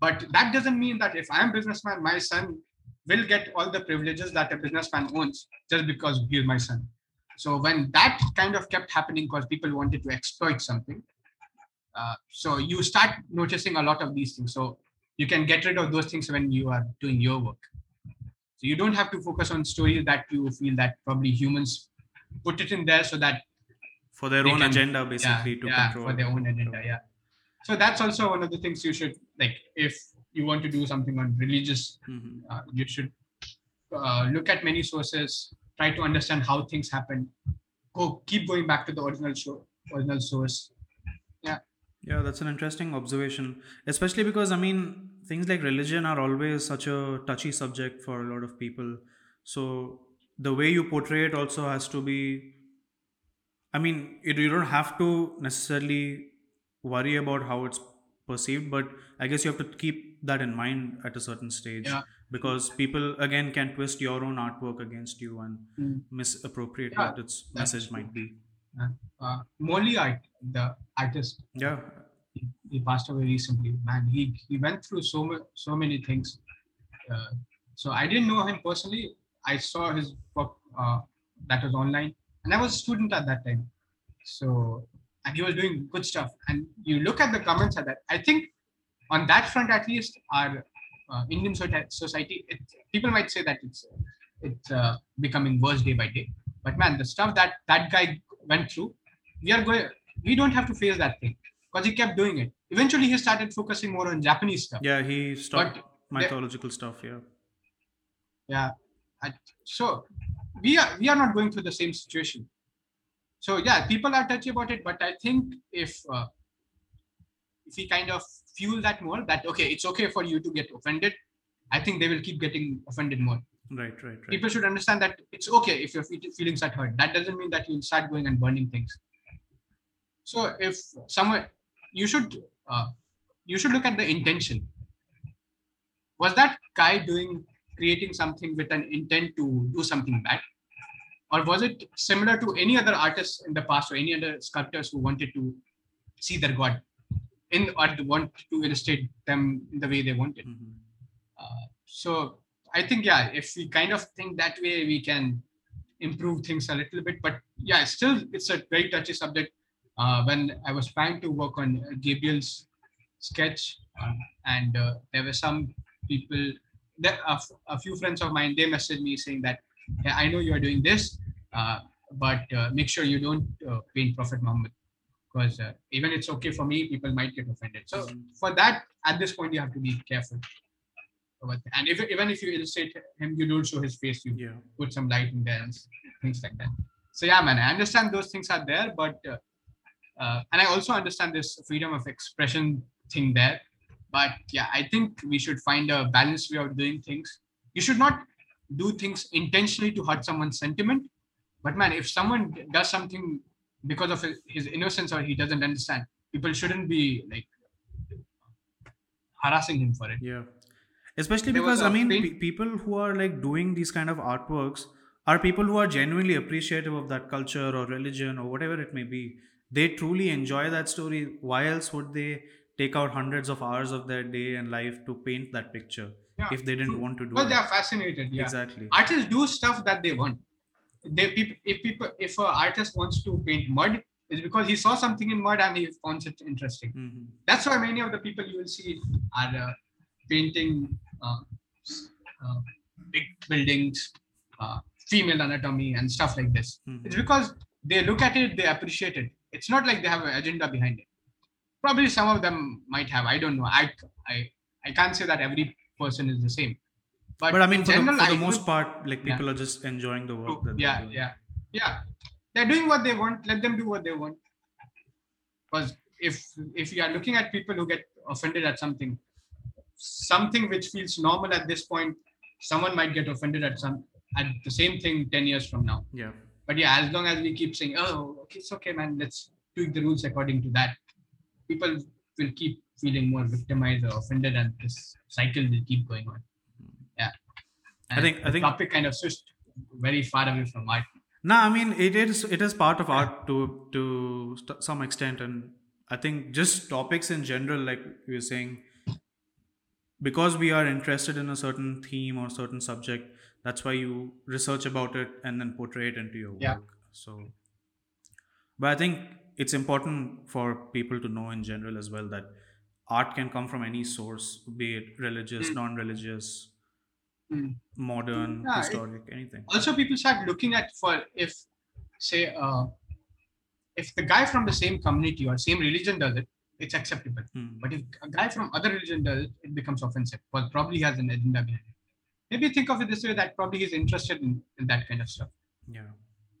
But that doesn't mean that if I'm businessman, my son will get all the privileges that a businessman owns just because he's my son. So when that kind of kept happening because people wanted to exploit something, uh, so you start noticing a lot of these things so you can get rid of those things when you are doing your work so you don't have to focus on stories that you feel that probably humans put it in there so that For their own can- agenda, yeah, basically, to yeah, control. for their own agenda yeah so that's also one of the things you should like if you want to do something on religious Mhm. uh, you should uh, look at many sources try to understand how things happen go keep going back to the original show original source Yeah, Yeah, that's an interesting observation, especially because I mean, things like religion are always such a touchy subject for a lot of people. So the way you portray it also has to be, I mean, you you don't have to necessarily worry about how it's perceived, but I guess you have to keep that in mind at a certain stage Yeah. Because people, again, can twist your own artwork against you and Mm. misappropriate Yeah, what its message true. might be. Uh, uh, Molee Art, the artist, Yeah. he, he passed away recently. Man, he he went through so so many things. Uh, so I didn't know him personally. I saw his work uh, that was online, and I was a student at that time. So and he was doing good stuff. And you look at the comments at that. I think on that front, at least, our uh, Indian society, it, people might say that it's it's uh, becoming worse day by day. But man, the stuff that that guy went through, we are going. We don't have to face that thing because he kept doing it. Eventually, he started focusing more on Japanese stuff. Yeah, he stopped But mythological stuff. Yeah. yeah, I- so we are we are not going through the same situation. So yeah, people are touchy about it, but I think if uh, if we kind of fuel that more, that okay, it's okay for you to get offended. I think they will keep getting offended more. Right, right, right. People should understand that it's okay if your feelings are hurt. That doesn't mean that you'll start going and burning things. So if someone, you should uh, you should look at the intention. Was that guy doing creating something with an intent to do something bad? Or was it similar to any other artists in the past or any other sculptors who wanted to see their god in or want to illustrate them in the way they wanted? Mhm. Uh, so I think yeah, if we kind of think that way, we can improve things a little bit. But yeah, still it's a very touchy subject. Uh, when I was trying to work on Gabriel's sketch, uh, and uh, there were some people, there, a, f- a few friends of mine, they messaged me saying that, yeah, I know you are doing this, uh, but uh, make sure you don't uh, paint Prophet Muhammad because uh, even it's okay for me, people might get offended. So for that, at this point, you have to be careful. And if, even if you illustrate him, you don't show his face, you Yeah. put some light in there and things like that. So yeah, man, I understand those things are there, but uh, uh, and I also understand this freedom of expression thing there. But yeah, I think we should find a balanced way of doing things. You should not do things intentionally to hurt someone's sentiment. But man, if someone does something because of his, innocence or he doesn't understand, people shouldn't be like harassing him for it. Yeah. Especially There because i mean, pe- people who are like doing these kind of artworks are people who are genuinely appreciative of that culture or religion or whatever it may be. They truly enjoy that story. Why else would they take out hundreds of hours of their day and life to paint that picture Yeah, if they didn't want to do it. Well, they are fascinated. Yeah. Exactly. artists do stuff that they want. They if people if an artist wants to paint mud, it's because he saw something in mud and he finds it interesting. Mhm. That's why many of the people you will see are uh, painting uh, uh, big buildings, uh, female anatomy, and stuff like this. Mhm. It's because they look at it, they appreciate it. It's not like they have an agenda behind it. Probably some of them might have. I don't know. I I I can't say that every person is the same. But, But I mean, for, general, the, for the most would- part, like Yeah. people are just enjoying the work. That yeah doing. yeah yeah they're doing what they want let them do what they want because if if you are looking at people who get offended at something something which feels normal at this point someone might get offended at some at the same thing 10 years from now Yeah. but yeah as long as we keep saying oh okay it's okay man let's tweak the rules according to that people will keep feeling more victimized or offended and this cycle will keep going on yeah I think- I think- topic kind of switched very far away from art No, I mean it is it is part of art to to st- some extent, and I think just topics in general, like you were saying, because we are interested in a certain theme or certain subject, that's why you research about it and then portray it into your work. Yeah. So, but I think it's important for people to know in general as well that art can come from any source, be it religious, Mm. non-religious, Mm. modern, Yeah, it- historic, anything. also people start looking at for if say uh, if the guy from the same community or same religion does it it's acceptable Hmm. but if a guy from other religion does it it becomes offensive because probably he has an agenda behind it maybe think of it this way that probably he's interested in, in that kind of stuff Yeah.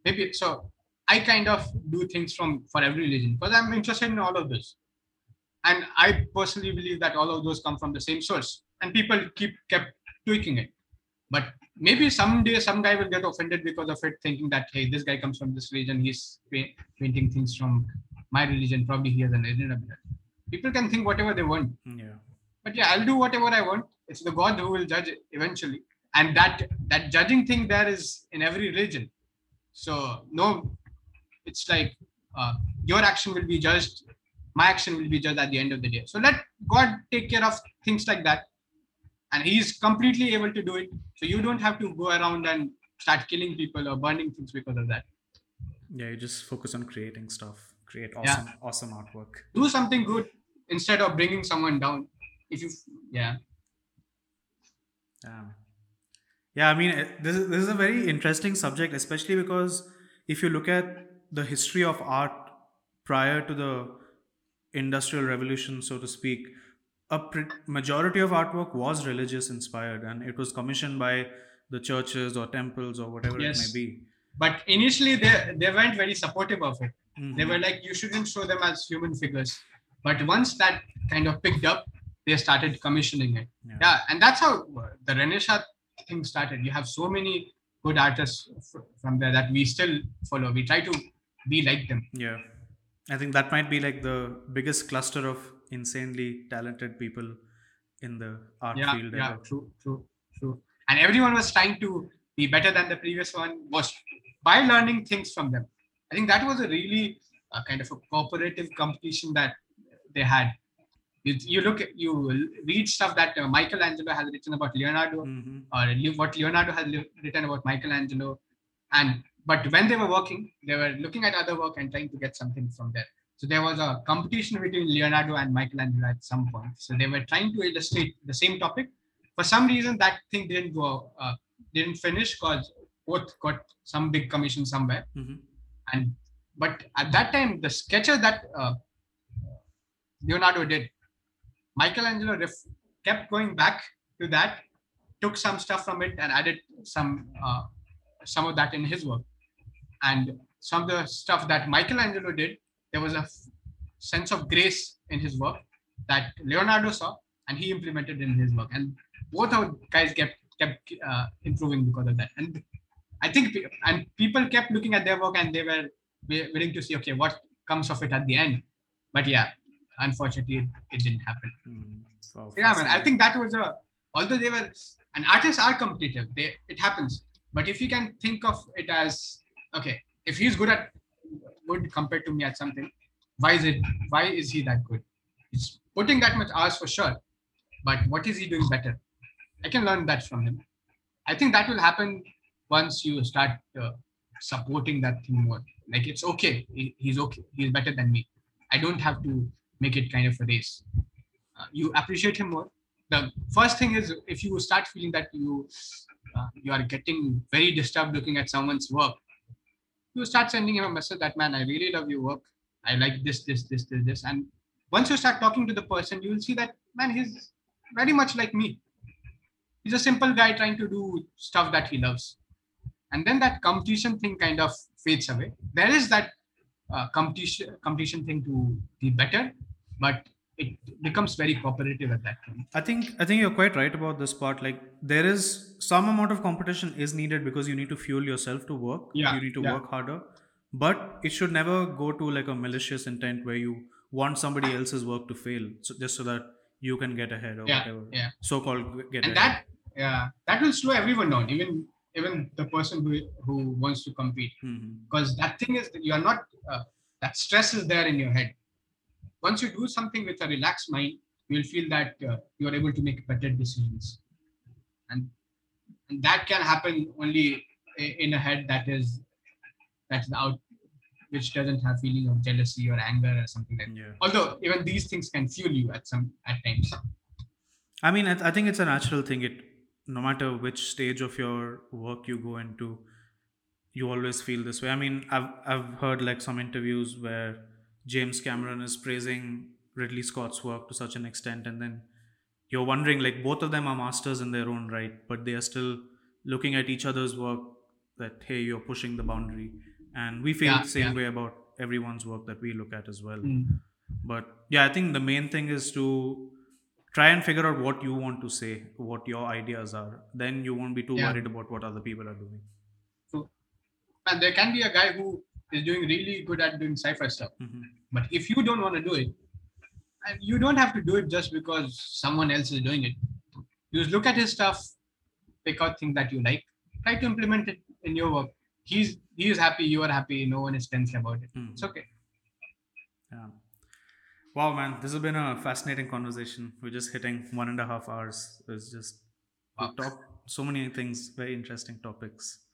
maybe so i kind of do things from for every religion because i'm interested in all of this and I personally believe that all of those come from the same source, and people keep kept tweaking it. But maybe someday some guy will get offended because of it, thinking that hey, this guy comes from this religion, he's pa- painting things from my religion. Probably he has an agenda. People can think whatever they want, Yeah. but yeah, I'll do whatever I want. It's the God who will judge eventually, and that that judging thing there is in every religion. So no, it's like uh, your action will be judged, my action will be judged at the end of the day. So let God take care of things like that, and He's completely able to do it. So you don't have to go around and start killing people or burning things because of that. Yeah, you just focus on creating stuff, create Yeah. awesome, awesome artwork. Do something good instead of bringing someone down. If you, yeah, Yeah. Yeah, I mean, this is, this is a very interesting subject, especially because if you look at the history of art prior to the industrial revolution, so to speak, a pre- majority of artwork was religious inspired and it was commissioned by the churches or temples or whatever Yes. it may be. but initially they they weren't very supportive of it. Mhm. they were like you shouldn't show them as human figures but once that kind of picked up they started commissioning it Yeah. yeah and that's how the renaissance thing started you have so many good artists f- from there that we still follow we try to be like them Yeah. I think that might be like the biggest cluster of insanely talented people in the art yeah field yeah ever. true true true. And everyone was trying to be better than the previous one was by learning things from them. I think that was a really uh, kind of a cooperative competition that they had. You, you look at you read stuff that uh, michelangelo has written about leonardo Mhm. or what leonardo has written about michelangelo. And but when they were working they were looking at other work and trying to get something from there so there was a competition between leonardo and michelangelo at some point. So they were trying to illustrate the same topic. For some reason that thing didn't go uh, didn't finish because both got some big commission somewhere. Mhm. and but at that time the sketches that uh, leonardo did michelangelo ref- kept going back to that took some stuff from it and added some uh, some of that in his work. And some of the stuff that michelangelo did there was a sense of grace in his work that leonardo saw and he implemented in his work. And both our guys kept kept uh, improving because of that. And i think and people kept looking at their work and they were willing to see okay what comes of it at the end. But yeah unfortunately it, it didn't happen. Mhm. Wow, yeah man i think that was a although they were and artists are competitive they it happens. But if you can think of it as okay if he's good at good compared to me at something why is it why is he that good? He's putting that much hours for sure but what is he doing better? I can learn that from him. I think that will happen once you start uh, supporting that thing more. Like it's okay. He- he's okay. He's better than me. I don't have to make it kind of a race. Uh, you appreciate him more. The first thing is if you start feeling that you uh, you are getting very disturbed looking at someone's work you start sending him a message that man i really love your work. I like this this this this this. And once you start talking to the person you will see that man he's very much like me. He's a simple guy trying to do stuff that he loves. And then that competition thing kind of fades away. There is that uh, competition competition thing to be better but it becomes very cooperative at that point I think I think you're quite right about this part. Like there is some amount of competition is needed because you need to fuel yourself to work. Yeah, You need to yeah. work harder. But it should never go to like a malicious intent where you want somebody else's work to fail, so just so that you can get ahead or Yeah, whatever. yeah. So-called get and ahead. that yeah that will slow everyone down even even the person who who wants to compete Mhm. because that thing is that you are not uh, that stress is there in your head once you do something with a relaxed mind you will feel that uh, you are able to make better decisions and, and that can happen only in a head that is that's out which doesn't have feeling of jealousy or anger or something like that Yeah. although even these things can fuel you at some at times I mean, I, I think it's a natural thing. It no matter which stage of your work you go into, you always feel this way. I mean, I've I've heard like some interviews where James Cameron is praising Ridley Scott's work to such an extent, and then you're wondering like both of them are masters in their own right, but they are still looking at each other's work that hey, you're pushing the boundary, and we feel Yeah, the same yeah. way about everyone's work that we look at as well. Mm. but yeah i think the main thing is to try and figure out what you want to say what your ideas are then you won't be too Yeah. worried about what other people are doing So, And there can be a guy who is doing really good at doing sci-fi stuff. Mhm. But if you don't want to do it, and you don't have to do it just because someone else is doing it. You just look at his stuff, pick out things that you like, try to implement it in your work. He's he is happy, you are happy, no one is tense about it. Mhm. It's okay. Yeah. Wow, man, this has been a fascinating conversation. We're just hitting one and a half hours. It's just Wow. talk so many things, very interesting topics.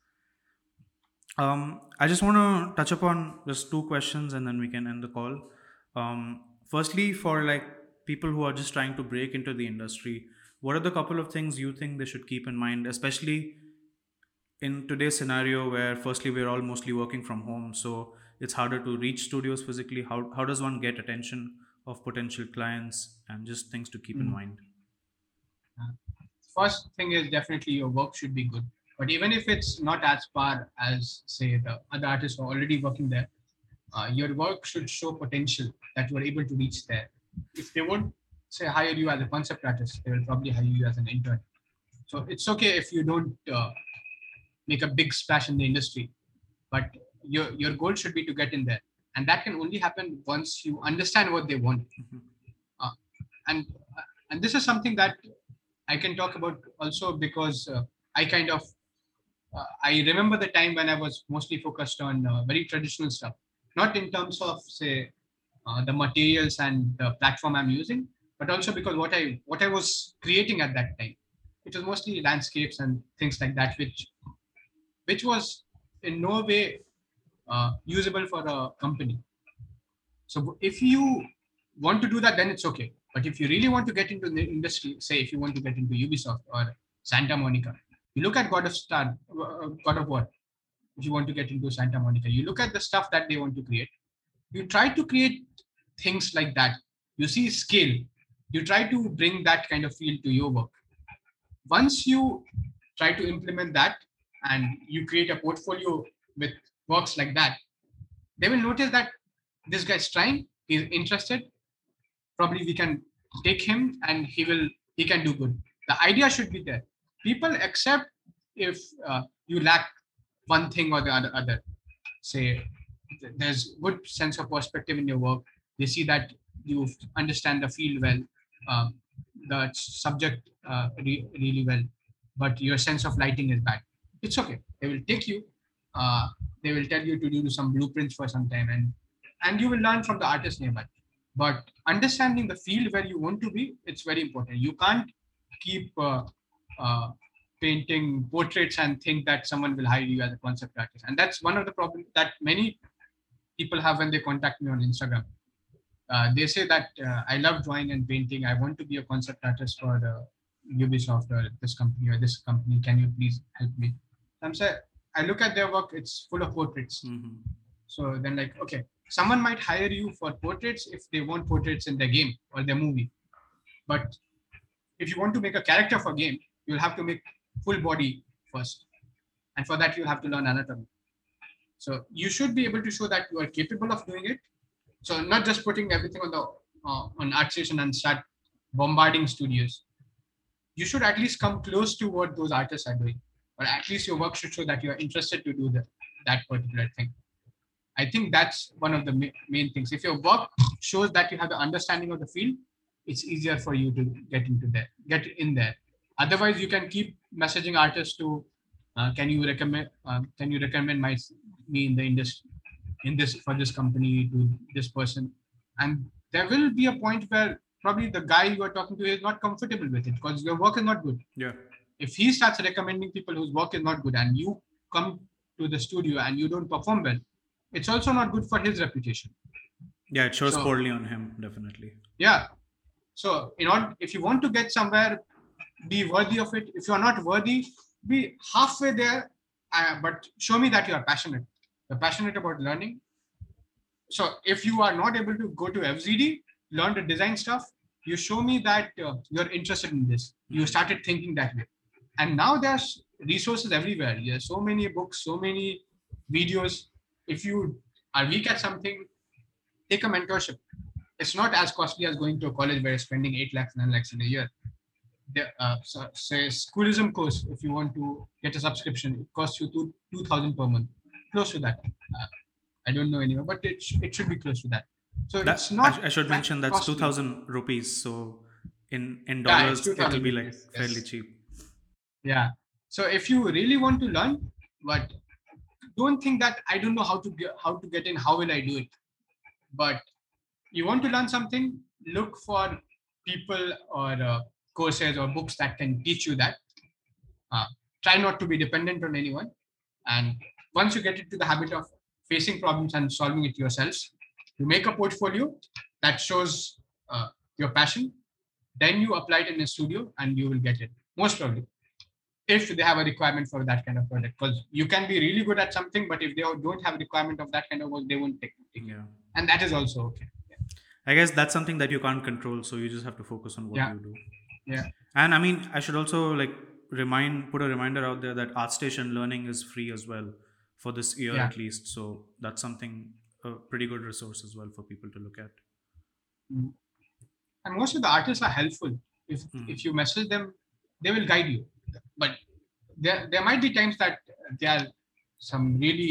Um, I just want to touch upon just two questions and then we can end the call. Um, firstly, for like people who are just trying to break into the industry, what are the couple of things you think they should keep in mind, especially in today's scenario where firstly we're all mostly working from home, so it's harder to reach studios physically. How how does one get attention of potential clients and just things to keep in Mm. mind? First thing is definitely your work should be good. But even if it's not as far as say the other artists who are already working there, uh, your work should show potential that you are able to reach there. If they won't say hire you as a concept artist, they will probably hire you as an intern. So it's okay if you don't uh, make a big splash in the industry, but your your goal should be to get in there, and that can only happen once you understand what they want. Mhm. Uh, and uh, and this is something that I can talk about also because uh, I kind of uh, I remember the time when I was mostly focused on uh, very traditional stuff, not in terms of say uh, the materials and the platform I'm using, but also because what I what I was creating at that time, it was mostly landscapes and things like that, which which was in no way uh, usable for a company. So if you want to do that, then it's okay. But if you really want to get into the industry, say if you want to get into Ubisoft or Santa Monica, you look at God of Star, God of War. If you want to get into Santa Monica, you look at the stuff that they want to create. You try to create things like that. You see scale. You try to bring that kind of feel to your work. Once you try to implement that and you create a portfolio with works like that, they will notice that this guy's trying, he's interested. Probably we can take him and he will he can do good. The idea should be there. People accept if uh, you lack one thing or the other. other. Say there's good sense of perspective in your work. They see that you understand the field well, uh, the subject uh, re- really well, but your sense of lighting is bad. It's okay. They will take you. Uh, they will tell you to do some blueprints for some time, and and you will learn from the artist nearby. But understanding the field where you want to be, it's very important. You can't keep uh, uh, painting portraits and think that someone will hire you as a concept artist. And that's one of the problems that many people have when they contact me on Instagram. Uh, they say that uh, I love drawing and painting. I want to be a concept artist for the Ubisoft or this company or this company. Can you please help me? I'm saying I look at their work; it's full of portraits. Mhm. So then, like, okay, someone might hire you for portraits if they want portraits in their game or their movie. But if you want to make a character for game, you'll have to make full body first, and for that you have to learn anatomy. So you should be able to show that you are capable of doing it. So not just putting everything on the uh, on ArtStation and start bombarding studios. You should at least come close to what those artists are doing, or at least your work should show that you are interested to do the, that particular thing. I think that's one of the ma- main things. If your work shows that you have the understanding of the field, it's easier for you to get into there, get in there. Otherwise, you can keep messaging artists to, uh, can you recommend, uh, can you recommend my me in the industry, in this for this company to this person, and there will be a point where probably the guy you are talking to is not comfortable with it because your work is not good Yeah. if he starts recommending people whose work is not good and you come to the studio and you don't perform well, it's also not good for his reputation. Yeah, it shows So- poorly on him, definitely. Yeah. So, in order, if you want to get somewhere, be worthy of it. If you are not worthy, be halfway there, uh, but show me that you are passionate. You're passionate about learning. So, if you are not able to go to FZD, learn the design stuff, you show me that uh, you're interested in this. You started thinking that way. And now there's resources everywhere. There's so many books, so many videos. If you are weak at something, take a mentorship. it's not as costly as going to a college where you're spending 8 lakhs, 9 lakhs in a year. The, uh, so, say schoolism course, if you want to get a subscription, it costs you two, 2000 per month, close to that. Uh, I don't know anywhere, but it, sh- it should be close to that. So That, it's not. I, I should mention that's 2000 rupees. So in, in Yeah, dollars, it will be like rupees, fairly yes. cheap. Yeah. So if you really want to learn, but don't think that I don't know how to get how to get in, how will I do it? But you want to learn something, look for people or uh, courses or books that can teach you that. Uh, try not to be dependent on anyone. And once you get into the habit of facing problems and solving it yourselves, you make a portfolio that shows uh, your passion. Then you apply it in a studio and you will get it. Most probably if they have a requirement for that kind of project because you can be really good at something but if they don't have a requirement of that kind of work they won't take it Yeah. and that is also okay I guess that's something that you can't control, so you just have to focus on what Yeah. you do. Yeah. And I mean, I should also like remind, put a reminder out there that ArtStation learning is free as well for this year Yeah. at least. So that's something a pretty good resource as well for people to look at. and most of the artists are helpful if Mhm. if you message them they will guide you but there there might be times that there are some really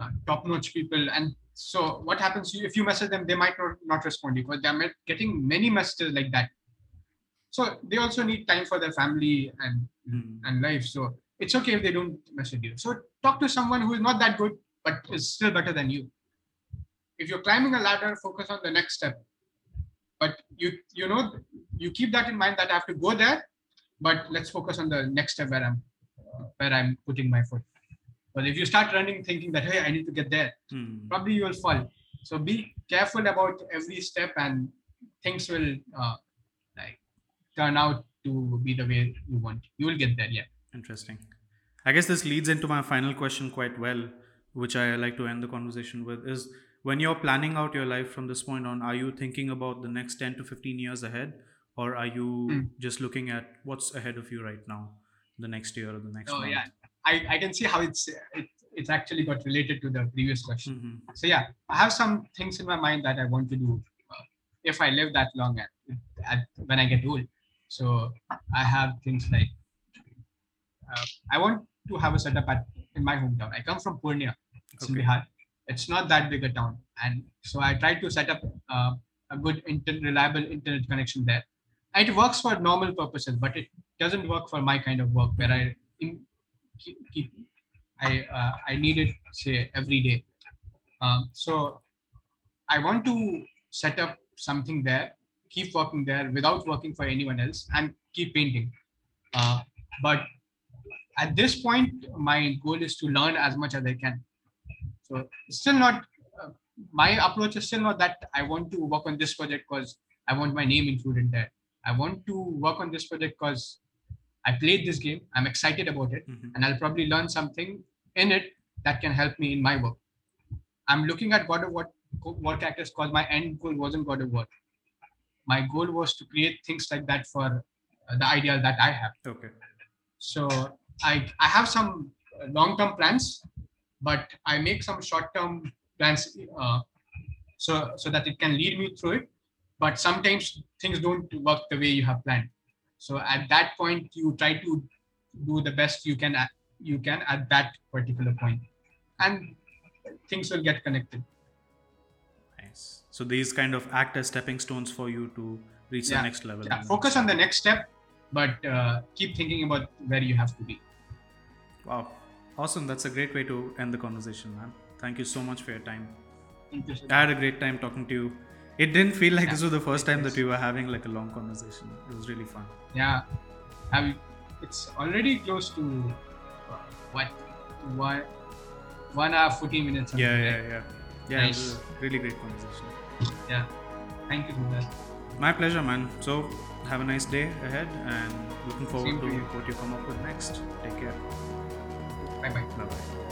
uh, top notch people and so what happens if you message them they might not, not respond because they're getting many messages like that so they also need time for their family and Mhm. and life. So it's okay if they don't message you. So talk to someone who is not that good, but is still better than you. If you're climbing a ladder, focus on the next step. But you you know you keep that in mind that I have to go there, but let's focus on the next step where I'm where I'm putting my foot. But if you start running thinking that hey I need to get there, Hmm. probably you will fall. So be careful about every step, and things will uh, turn out to be the way you want. You will get there. Yeah. Interesting. I guess this leads into my final question quite well, which I like to end the conversation with is when you're planning out your life from this point on, are you thinking about the next 10 to 15 years ahead? Or are you Hmm. just looking at what's ahead of you right now, the next year or the next Oh month? yeah, I, I can see how it's it, it's actually got related to the previous question. Mhm. So yeah, I have some things in my mind that I want to do uh, if I live that long at, at when I get old. So I have things like uh, I want to have a setup at in my hometown. I come from Purnia, it's in Bihar. It's not that big a town, and so I try to set up uh, a good, inter- reliable internet connection there. And it works for normal purposes, but it doesn't work for my kind of work where I in, keep, keep I uh, I need it say every day. Um, so I want to set up something there, keep working there without working for anyone else, and keep painting. Uh, but at this point, my goal is to learn as much as I can. So still not uh, my approach is still not that I want to work on this project because I want my name included there. I want to work on this project because I played this game. I'm excited about it Mhm. and I'll probably learn something in it that can help me in my work. I'm looking at God of War, War characters because my end goal wasn't God of War. My goal was to create things like that for uh, the ideal that I have. Okay. So I I have some long term plans, but I make some short term plans uh, so so that it can lead me through it. But sometimes things don't work the way you have planned. So at that point, you try to do the best you can at, you can at that particular point, and things will get connected. So these kind of act as stepping stones for you to reach the next level. Yeah, focus on the next step, but uh, keep thinking about where you have to be. Wow. Awesome. That's a great way to end the conversation, man. Thank you so much for your time. I had a great time talking to you. It didn't feel like Yeah, this was the first time that we were having like a long conversation. It was really fun. yeah it's already close to uh, what one one hour 14 minutes Yeah, yeah, yeah. Yeah, it Nice. was a really great conversation. Yeah thank you for My pleasure, man. So have a nice day ahead and looking forward Same to to you. what you come up with next. Take care. bye bye Bye bye.